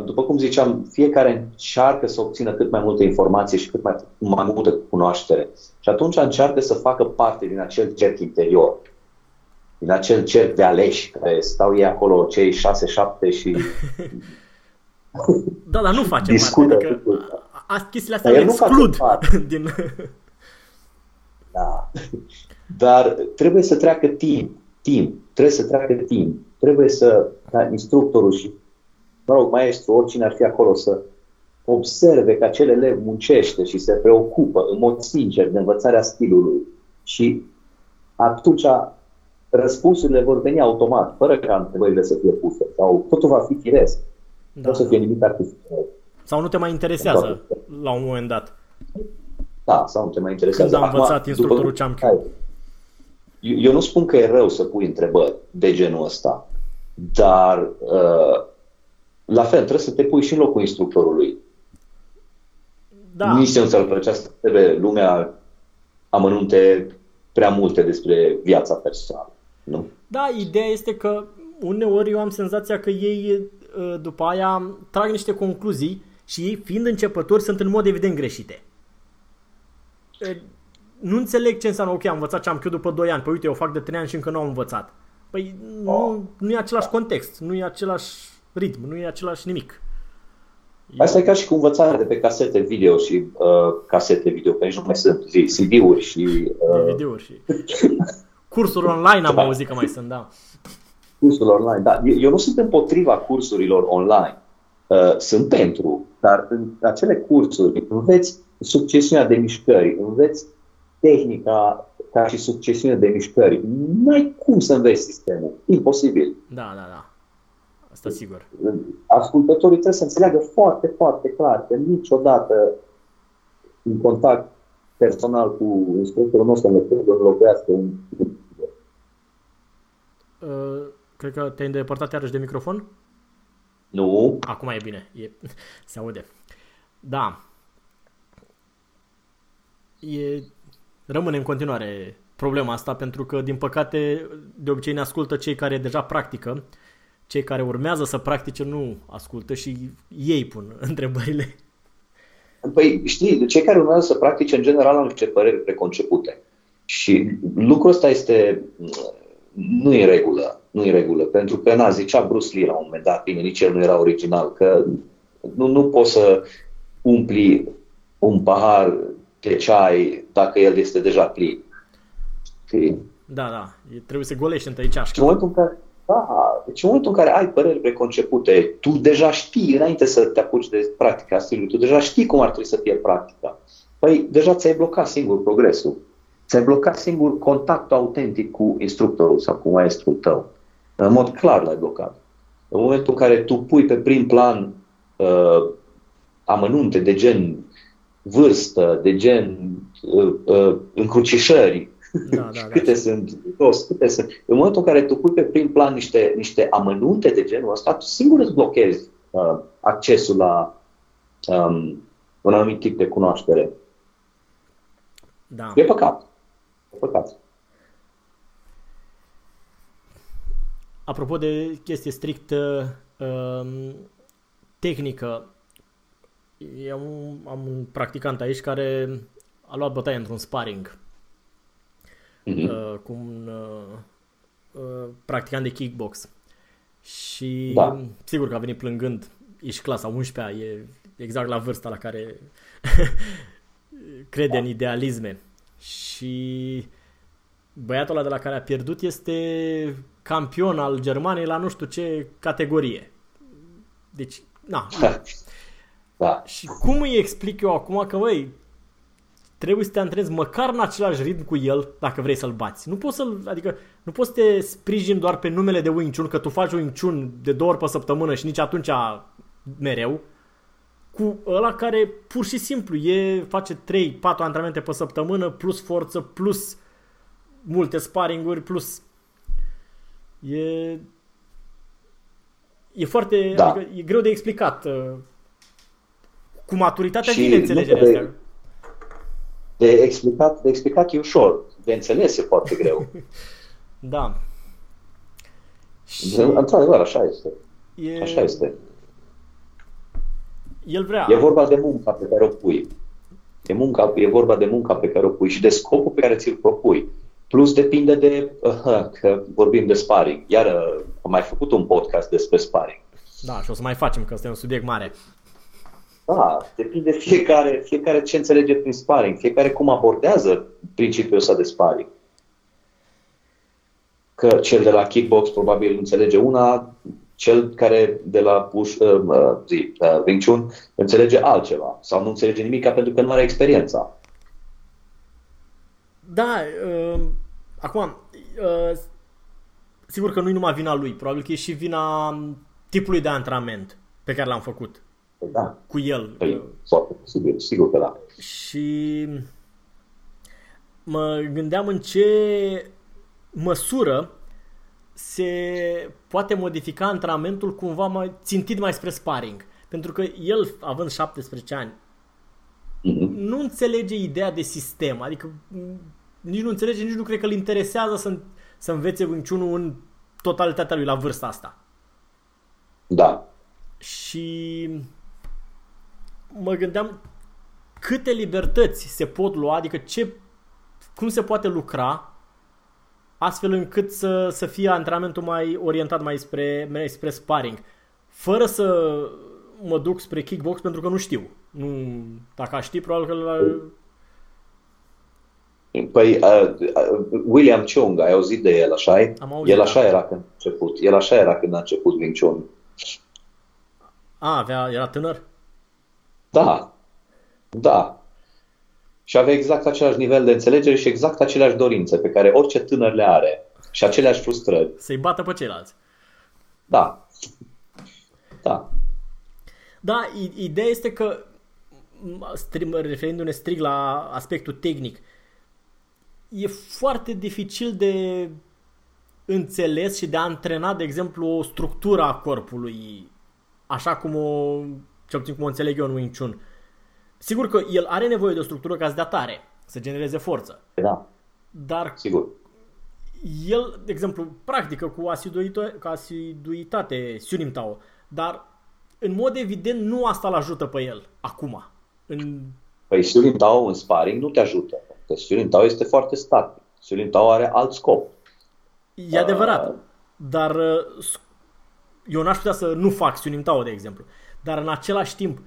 după cum ziceam, fiecare încearcă să obțină cât mai multă informație și cât mai, mai multă cunoaștere. Și atunci încearcă să facă parte din acel cerc interior, din acel cerc de aleși care stau ei acolo, cei șase, șapte și <laughs> Da, dar nu face discută parte, adică lucruri. a, a, chestiile astea Dar le el nu face exclud parte. <laughs> din... Da. Dar trebuie să treacă timp. Timp. Trebuie să treacă timp. Trebuie să, ca instructorul și, mă rog, maestru, oricine ar fi acolo, să, observe că acel elev muncește și se preocupă în mod sincer de învățarea stilului și atunci răspunsurile vor veni automat, fără ca întrebările să fie puse. Sau totul va fi firesc. Da. Nu o să fie nimic artificial. Sau nu te mai interesează la un moment dat. Da, sau nu te mai interesează. Când a învățat Acum, instructorul ce am eu, eu nu spun că e rău să pui întrebări de genul ăsta, dar uh, la fel trebuie să te pui și în locul instructorului. Da. Nici nu ți-ar plăcea să trebuie lumea amănunte prea multe despre viața personală. Nu? Da, ideea este că uneori eu am senzația că ei uh, după aia trag niște concluzii și ei, fiind începători, sunt în mod evident greșite. Uh, nu înțeleg ce înseamnă, ok, am învățat ce am eu după 2 ani, păi uite, eu fac de 3 ani și încă nu am învățat. Păi nu, oh. nu e același context, nu e același ritm, nu e același nimic. Asta e ca și cu învățarea de pe casete video și uh, casete video, că nici nu mai sunt zi, CD-uri și... Uh... DVD-uri și... Cursuri online am da. auzit că mai sunt, da. Cursuri online, da. Eu nu sunt împotriva cursurilor online. Uh, sunt pentru, dar în acele cursuri înveți succesiunea de mișcări, înveți tehnica ca și succesiune de mișcări. Nu ai cum să înveți sistemul. Imposibil. Da, da, da. Asta sigur. Ascultătorii trebuie să înțeleagă foarte, foarte clar că niciodată în contact personal cu instructorul nostru nu trebuie să înlocuiască un uh, Cred că te-ai îndepărtat iarăși de microfon? Nu. Acum e bine. E, <laughs> se aude. Da. E, rămâne în continuare problema asta pentru că, din păcate, de obicei ne ascultă cei care deja practică cei care urmează să practice nu ascultă și ei pun <laughs> întrebările. Păi știi, cei care urmează să practice în general au niște păreri preconcepute. Și lucrul ăsta este nu e în regulă, nu e în regulă, pentru că, na, zicea Bruce Lee la un moment dat, bine, nici el nu era original, că nu, nu poți să umpli un pahar de ceai dacă el este deja plin. Da, da, trebuie să golești întâi ceașcă. Și în momentul în care, da, deci în momentul în care ai păreri preconcepute, tu deja știi, înainte să te apuci de practica stilului, tu deja știi cum ar trebui să fie practica. Păi deja ți-ai blocat singur progresul. Ți-ai blocat singur contactul autentic cu instructorul sau cu maestrul tău. În mod clar l-ai blocat. În momentul în care tu pui pe prim plan uh, amănunte de gen vârstă, de gen uh, uh, încrucișări, da, da, <laughs> da. câte sunt, toți, câte sunt. În momentul în care tu pui pe prim plan niște, niște amănunte de genul ăsta, tu singur îți blochezi uh, accesul la um, un anumit tip de cunoaștere. Da. E păcat. E păcat. Apropo de chestie strict uh, um, tehnică, eu am un practicant aici care a luat bătaie într-un sparring uh-huh. uh, cu un uh, uh, practicant de kickbox. Și da. sigur că a venit plângând, ești clasa 11 e exact la vârsta la care <laughs> crede da. în idealisme. Și băiatul ăla de la care a pierdut este campion al Germaniei la nu știu ce categorie. Deci, na. <laughs> Da. Și cum îi explic eu acum că, băi, trebuie să te antrenezi măcar în același ritm cu el dacă vrei să-l bați. Nu poți să adică nu poți să te sprijini doar pe numele de Wing Chun, că tu faci Wing Chun de două ori pe săptămână și nici atunci mereu, cu ăla care pur și simplu e, face 3-4 antrenamente pe săptămână, plus forță, plus multe sparinguri, plus e e foarte, da. adică e greu de explicat uh, cu maturitatea și vine înțelegerea de... asta de explicat, de explicat e ușor, de înțeles e foarte greu. <laughs> da. Și... Într-adevăr, așa este. E... Așa este. El vrea. E vorba de munca pe care o pui. E, munca, e vorba de munca pe care o pui și de scopul pe care ți-l propui. Plus depinde de, uh, că vorbim de sparring. Iar uh, am mai făcut un podcast despre sparring. Da, și o să mai facem, că ăsta e un subiect mare. Da, depinde fiecare, fiecare ce înțelege prin sparring, fiecare cum abordează principiul ăsta de sparring. Că cel de la kickbox probabil înțelege una, cel care de la push, uh, uh, zi, uh, Wing Chun înțelege altceva sau nu înțelege nimic pentru că nu are experiența. Da, uh, acum, uh, sigur că nu-i numai vina lui, probabil că e și vina tipului de antrenament pe care l-am făcut Da, cu el. păi, foarte sigur, sigur că da. Și mă gândeam în ce măsură se poate modifica antrenamentul cumva mai țintit mai spre sparring. Pentru că el, având 17 ani, Mhm. nu înțelege ideea de sistem. Adică m, nici nu înțelege, nici nu cred că îl interesează să, să învețe Wing Chun în totalitatea lui la vârsta asta. Da. Și mă gândeam câte libertăți se pot lua, adică ce, cum se poate lucra astfel încât să, să fie antrenamentul mai orientat mai spre, mai spre sparring, fără să mă duc spre kickbox pentru că nu știu. Nu, dacă aș ști, probabil că la, Păi, uh, uh, William Chung, ai auzit de el, așa Am auzit, El da. așa era când a început. El așa era când a început Wing Chun. a, avea, era tânăr? Da. Da. Și avea exact același nivel de înțelegere și exact aceleași dorințe pe care orice tânăr le are. Și aceleași frustrări. Să-i bată pe ceilalți. Da. Da. Da, i- ideea este că, m, stri- referindu-ne strict la aspectul tehnic, e foarte dificil de înțeles și de antrenat, de exemplu, o structură a corpului, așa cum o, cel puțin cum o înțeleg eu în Wing Chun. Sigur că el are nevoie de o structură ca să dea tare, să genereze forță, Da. dar Sigur. el, de exemplu, practică cu asiduitate, cu asiduitate Sunim Tao, dar în mod evident nu asta îl ajută pe el acum. În... Păi Siulin Tao în sparring nu te ajută. Că Siulin Tao este foarte static. Siulin Tao are alt scop. E adevărat, dar uh, s- eu n-aș putea să nu fac Sunim Tao, de exemplu. Dar în același timp,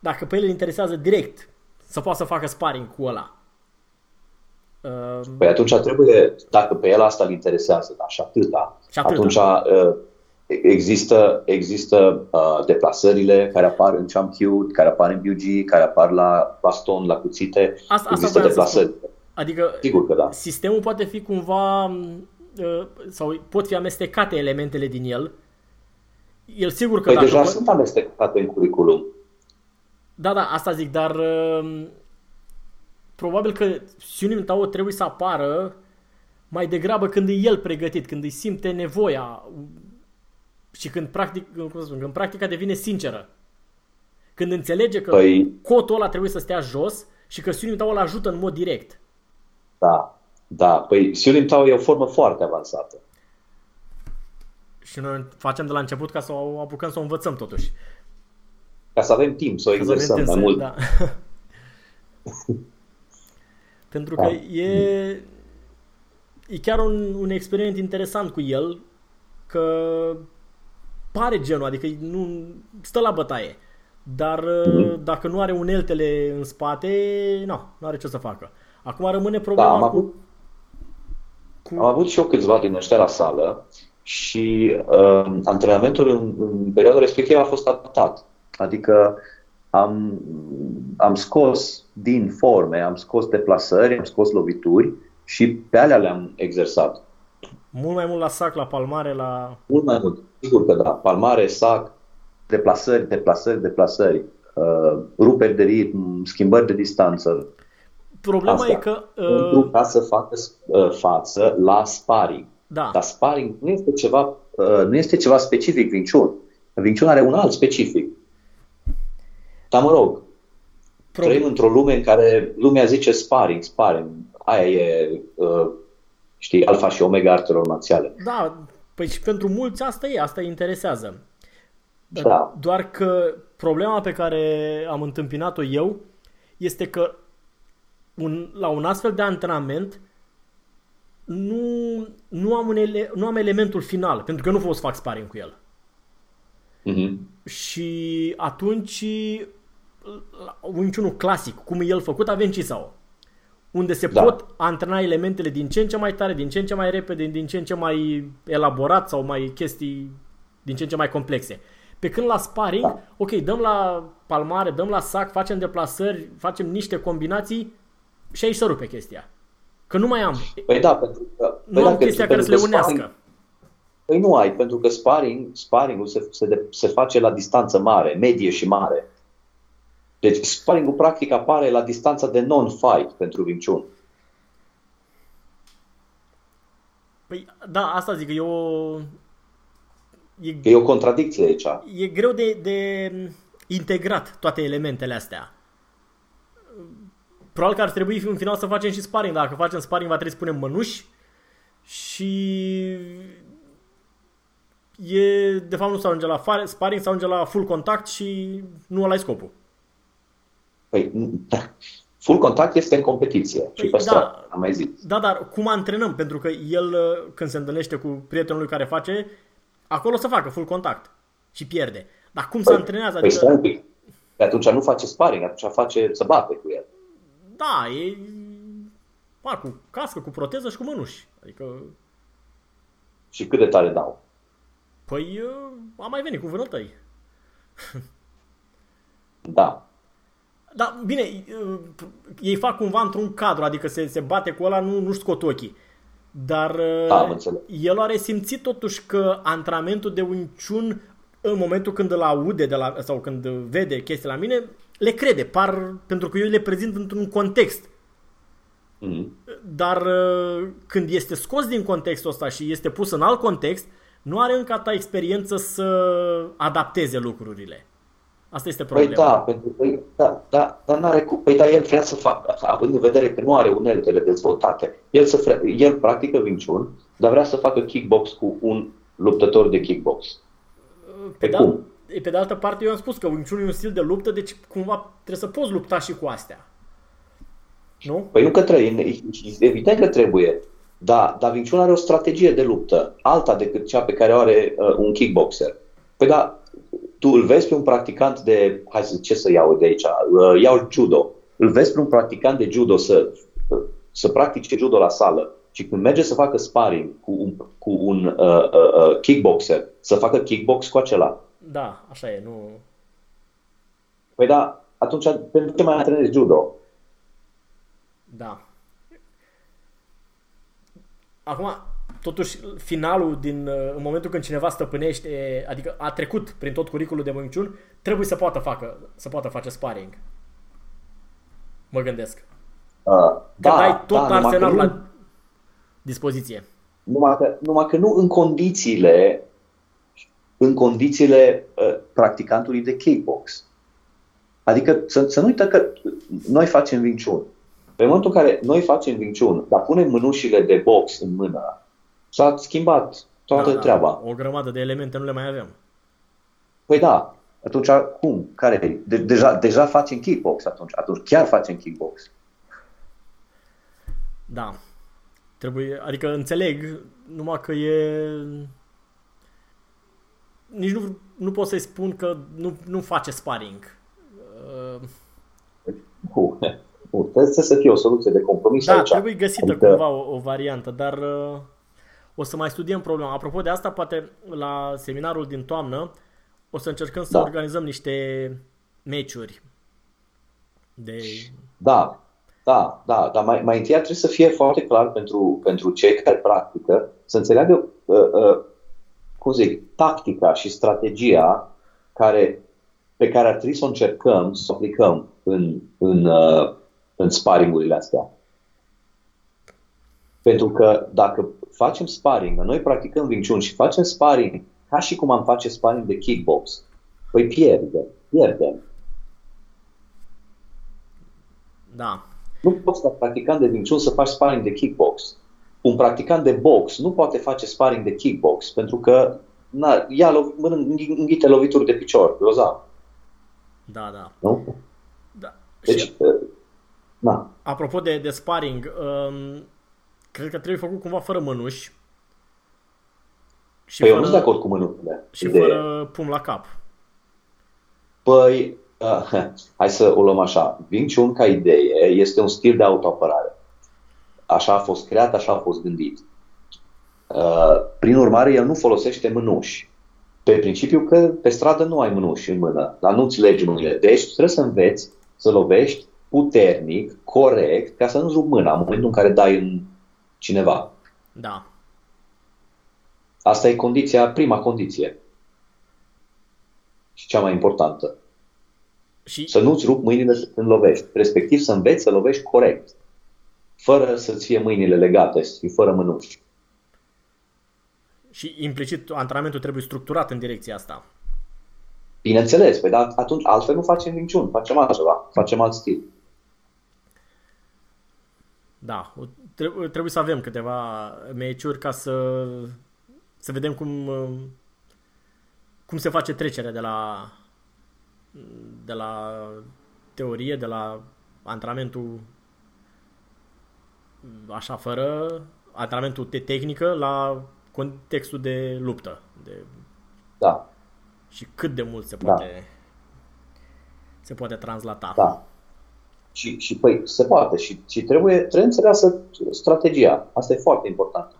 dacă pe el îl interesează direct să poată să facă sparring cu ăla, uh, Păi atunci trebuie, dacă pe el asta îl interesează, da, și atâta, Și atâta. atunci uh, există, există uh, deplasările care apar în Champ Cute, care apar în BUG, care apar la baston, la cuțite. Asta- asta există voiam să deplasări. adică Sigur că da. sistemul poate fi cumva uh, sau pot fi amestecate elementele din el. El sigur că Păi dacă deja po- sunt amestecate în curriculum. Da, da, asta zic, dar uh, probabil că Sunim Tao trebuie să apară mai degrabă când e el pregătit, când îi simte nevoia și când, practic, cum să spun, când practica devine sinceră. Când înțelege că Păi- cotul ăla trebuie să stea jos și că Sunim Tao îl ajută în mod direct. Da, da. Păi Siulin Tao e o formă foarte avansată. Și noi facem de la început ca să o apucăm să o învățăm totuși. Ca să avem timp să o Ca să avem exersăm timp mai să- mult. Da. <laughs> Pentru Da. că e, e chiar un, un experiment interesant cu el, că pare genul, adică nu stă la bătaie. Dar Mhm. dacă nu are uneltele în spate, nu, nu are ce să facă. Acum rămâne problema Da, am cu, avut- cu... Am avut și eu câțiva din ăștia la sală și uh, antrenamentul în, în perioada respectivă a fost adaptat. Adică am, am scos din forme, am scos deplasări, am scos lovituri și pe alea le-am exersat. Mult mai mult la sac, la palmare, la... Mult mai mult. Sigur că da. Palmare, sac, deplasări, deplasări, deplasări, uh, ruperi de ritm, schimbări de distanță. Problema Astea. e că... Pentru Uh, ca să facă uh, față la sparring. Da, Dar sparring nu este ceva, uh, nu este ceva specific Wing Chun. Wing Chun are un alt specific. Dar mă rog, Pro- trăim într-o lume în care lumea zice sparring, sparring. Aia e, uh, știi, alfa și omega artelor marțiale. Da, păi și pentru mulți asta e, asta îi interesează. Da. Doar că problema pe care am întâmpinat-o eu este că un, la un astfel de antrenament nu, nu, am un ele, nu am elementul final, pentru că nu pot să fac sparring cu el. Mhm. Și atunci la Wing Chun-ul clasic, cum e el făcut, avem Chisao. Unde se Da. pot antrena elementele din ce în ce mai tare, din ce în ce mai repede, din ce în ce mai elaborat sau mai chestii din ce în ce mai complexe. Pe când la sparring, da. ok, dăm la palmare, dăm la sac, facem deplasări, facem niște combinații și aici se rupe chestia. Că nu mai am. Păi da, pentru că... Nu păi am da, chestia pentru, care să le pentru că unească. Păi nu ai, pentru că sparring, sparring-ul se, se, de, se face la distanță mare, medie și mare. Deci sparring-ul practic apare la distanța de non-fight pentru Wing Chun. Păi da, asta zic, e o... E, Că e o contradicție aici. e greu de, de integrat toate elementele astea. Probabil că ar trebui în final să facem și sparring. Dacă facem sparring va trebui să punem mănuși și e, de fapt nu se ajunge la fare- sparring, se ajunge la full contact și nu ăla e scopul. Păi, da. Full contact este în competiție și Păi, pe da. stradă, am mai zis. Da, dar cum antrenăm? Pentru că el, uh, când se întâlnește cu prietenul lui care face, acolo să facă full contact și pierde. Dar cum se antrenează? Păi stai Adică, un pic. Pe atunci nu face sparring, atunci face să bate cu el. Da, e ba, cu cască, cu proteză și cu mănuși. Adică, Și cât de tare dau. păi, uh, am mai venit cu vânătăi. Da. Da, bine, uh, ei fac cumva într-un cadru, adică se, se bate cu ăla, nu, nu scot ochii. Dar uh, Da, am înțeles. el a resimțit totuși că antrenamentul de Wing Chun, în momentul când îl aude de la, sau când vede chestii la mine, le crede, par, pentru că eu le prezint într-un context. Mhm. Dar uh, când este scos din contextul ăsta și este pus în alt context, nu are încă atâta experiență să adapteze lucrurile. Asta este Păi problema. da, pentru că da, da, dar n-are cum. Păi da, el vrea să facă, având în vedere că nu are uneltele dezvoltate. El, să vrea, el practică Wing Chun, dar vrea să facă kickbox cu un luptător de kickbox. Pe de, cum? Pe de altă parte, eu am spus că Wing Chun e un stil de luptă, deci cumva trebuie să poți lupta și cu astea. Nu? Păi nu că trebuie, evident că trebuie, dar, dar Wing Chun are o strategie de luptă, alta decât cea pe care o are uh, un kickboxer. Păi da, tu îl vezi pe un practicant de, hai să ce să iau de aici, uh, iau judo. Îl vezi pe un practicant de judo să, să practice judo la sală și când merge să facă sparring cu un, cu un uh, uh, uh, kickboxer, să facă kickbox cu acela. Da, așa e, nu... Păi da, atunci pentru ce mai antrenezi judo? Da. Acum, totuși, finalul din, uh, în momentul când cineva stăpânește, adică a trecut prin tot curiculul de Wing Chun, trebuie să poată, facă, să poată face sparring. Mă gândesc. Uh, Că da, dai tot da, numai că arsenalul nu- la dispoziție. Numai că, numai că nu în condițiile în condițiile uh, practicantului de kickbox. Adică să, să nu uită că noi facem Wing Chun. În momentul în care noi facem Wing Chun, dar punem mânușile de box în mână, s-a schimbat toată Da, treaba. O grămadă de elemente nu le mai avem. Păi da, atunci cum? Care e? De, deja, deja facem kickbox atunci. Atunci chiar facem kickbox. Da. Trebuie, adică înțeleg, numai că e... Nici nu, nu pot să-i spun că nu, nu face sparring. Uh, Nu, nu, trebuie să fie o soluție de compromis Da, aici. trebuie găsită Adică- cumva o, o variantă, dar uh, o să mai studiem problema. Apropo de asta, poate la seminarul din toamnă o să încercăm să Da. organizăm niște meciuri de... Da, da, da, dar mai, mai întâi trebuie să fie foarte clar pentru, pentru cei care practică, să înțeleagă, uh, uh, cum zic, tactica și strategia care, pe care ar trebui să o încercăm să o aplicăm în, în, uh, în sparingurile astea. Pentru că dacă facem sparring, noi practicăm Wing Chun și facem sparring ca și cum am face sparring de kickbox, păi pierdem, pierdem. Da, Nu poți ca practicant de Wing Chun să faci sparring de kickbox. Un practicant de box nu poate face sparring de kickbox pentru că na, ia lov, mănânc, înghite lovituri de picior, grozav. da, da. Nu? da. Deci, Și uh, na. apropo de, de sparring, um, cred că trebuie făcut cumva fără mânuși și Păi eu nu sunt de fără, acord cu mânușile. și Idee. fără pum la cap. Păi, uh, <laughs> hai să o luăm așa. Wing Chun ca idee este un stil de autoapărare. Așa a fost creat, așa a fost gândit. Uh, prin urmare, el nu folosește mânuși. Pe principiu că pe stradă nu ai mânuși în mână, dar nu-ți legi mâinile. Deci trebuie să înveți să lovești puternic, corect, ca să nu-ți rup mâna în momentul în care dai în cineva. Da. Asta e condiția, prima condiție. Și cea mai importantă. Și Să nu-ți rup mâinile când lovești. Respectiv să înveți să lovești corect. Fără să-ți fie mâinile legate și fără mânuși. Și implicit antrenamentul trebuie structurat în direcția asta. Bineînțeles, păi, dar atunci altfel nu facem niciun, facem altceva, facem alt stil. Da, o- trebuie, trebuie să avem câteva meciuri ca să, să vedem cum, uh, cum se face trecerea de la, de la teorie, de la antrenamentul așa fără antrenamentul de tehnică la contextul de luptă de, Da, și cât de mult se poate se poate translata. da. Și, și păi, se poate și, și trebuie, trebuie înțeleasă strategia. Asta e foarte important.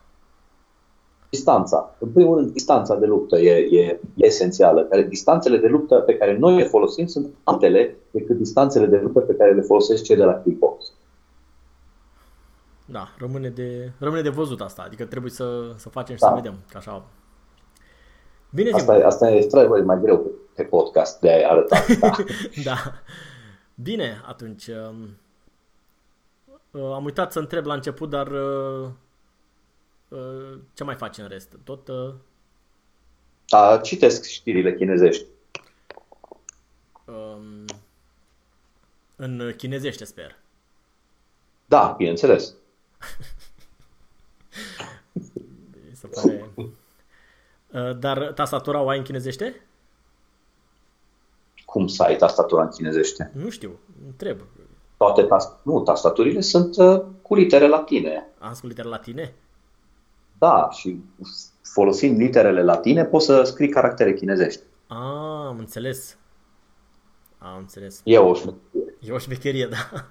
Distanța. În primul rând, distanța de luptă e, e, e esențială. Care, distanțele de luptă pe care noi le folosim sunt altele decât distanțele de luptă pe care le folosesc cei de la kickbox. Da, rămâne de, rămâne de văzut asta. Adică trebuie să, să facem și Da. să vedem. Că așa... Bine, Asta, Sim. e- asta e într-adevăr mai greu pe, pe podcast de a arăta. <laughs> Da. da. Bine, atunci... um, uh, Am uitat să întreb la început, dar... uh, uh, Ce mai faci în rest? Tot... uh, Da, citesc știrile chinezești. um, În chinezește, sper. Da, bineînțeles. Mi Se pare... Uh, Dar tastatura o ai în chinezește? Cum să ai tastatura în chinezește? Nu știu, întreb. Toate tas- nu, tastaturile sunt uh, cu litere latine. Am scris litere latine? Da, și folosind literele latine poți să scrii caractere chinezești. Ah, am înțeles. Am înțeles. E o șmecherie. E o șmecherie, da.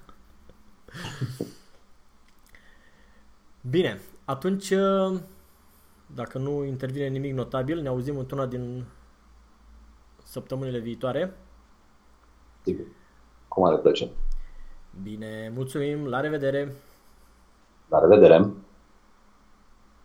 Bine, atunci, uh, dacă nu intervine nimic notabil, ne auzim într-una din săptămânile viitoare. Sigur. Cu mare plăcere. Bine, mulțumim, la revedere! La revedere!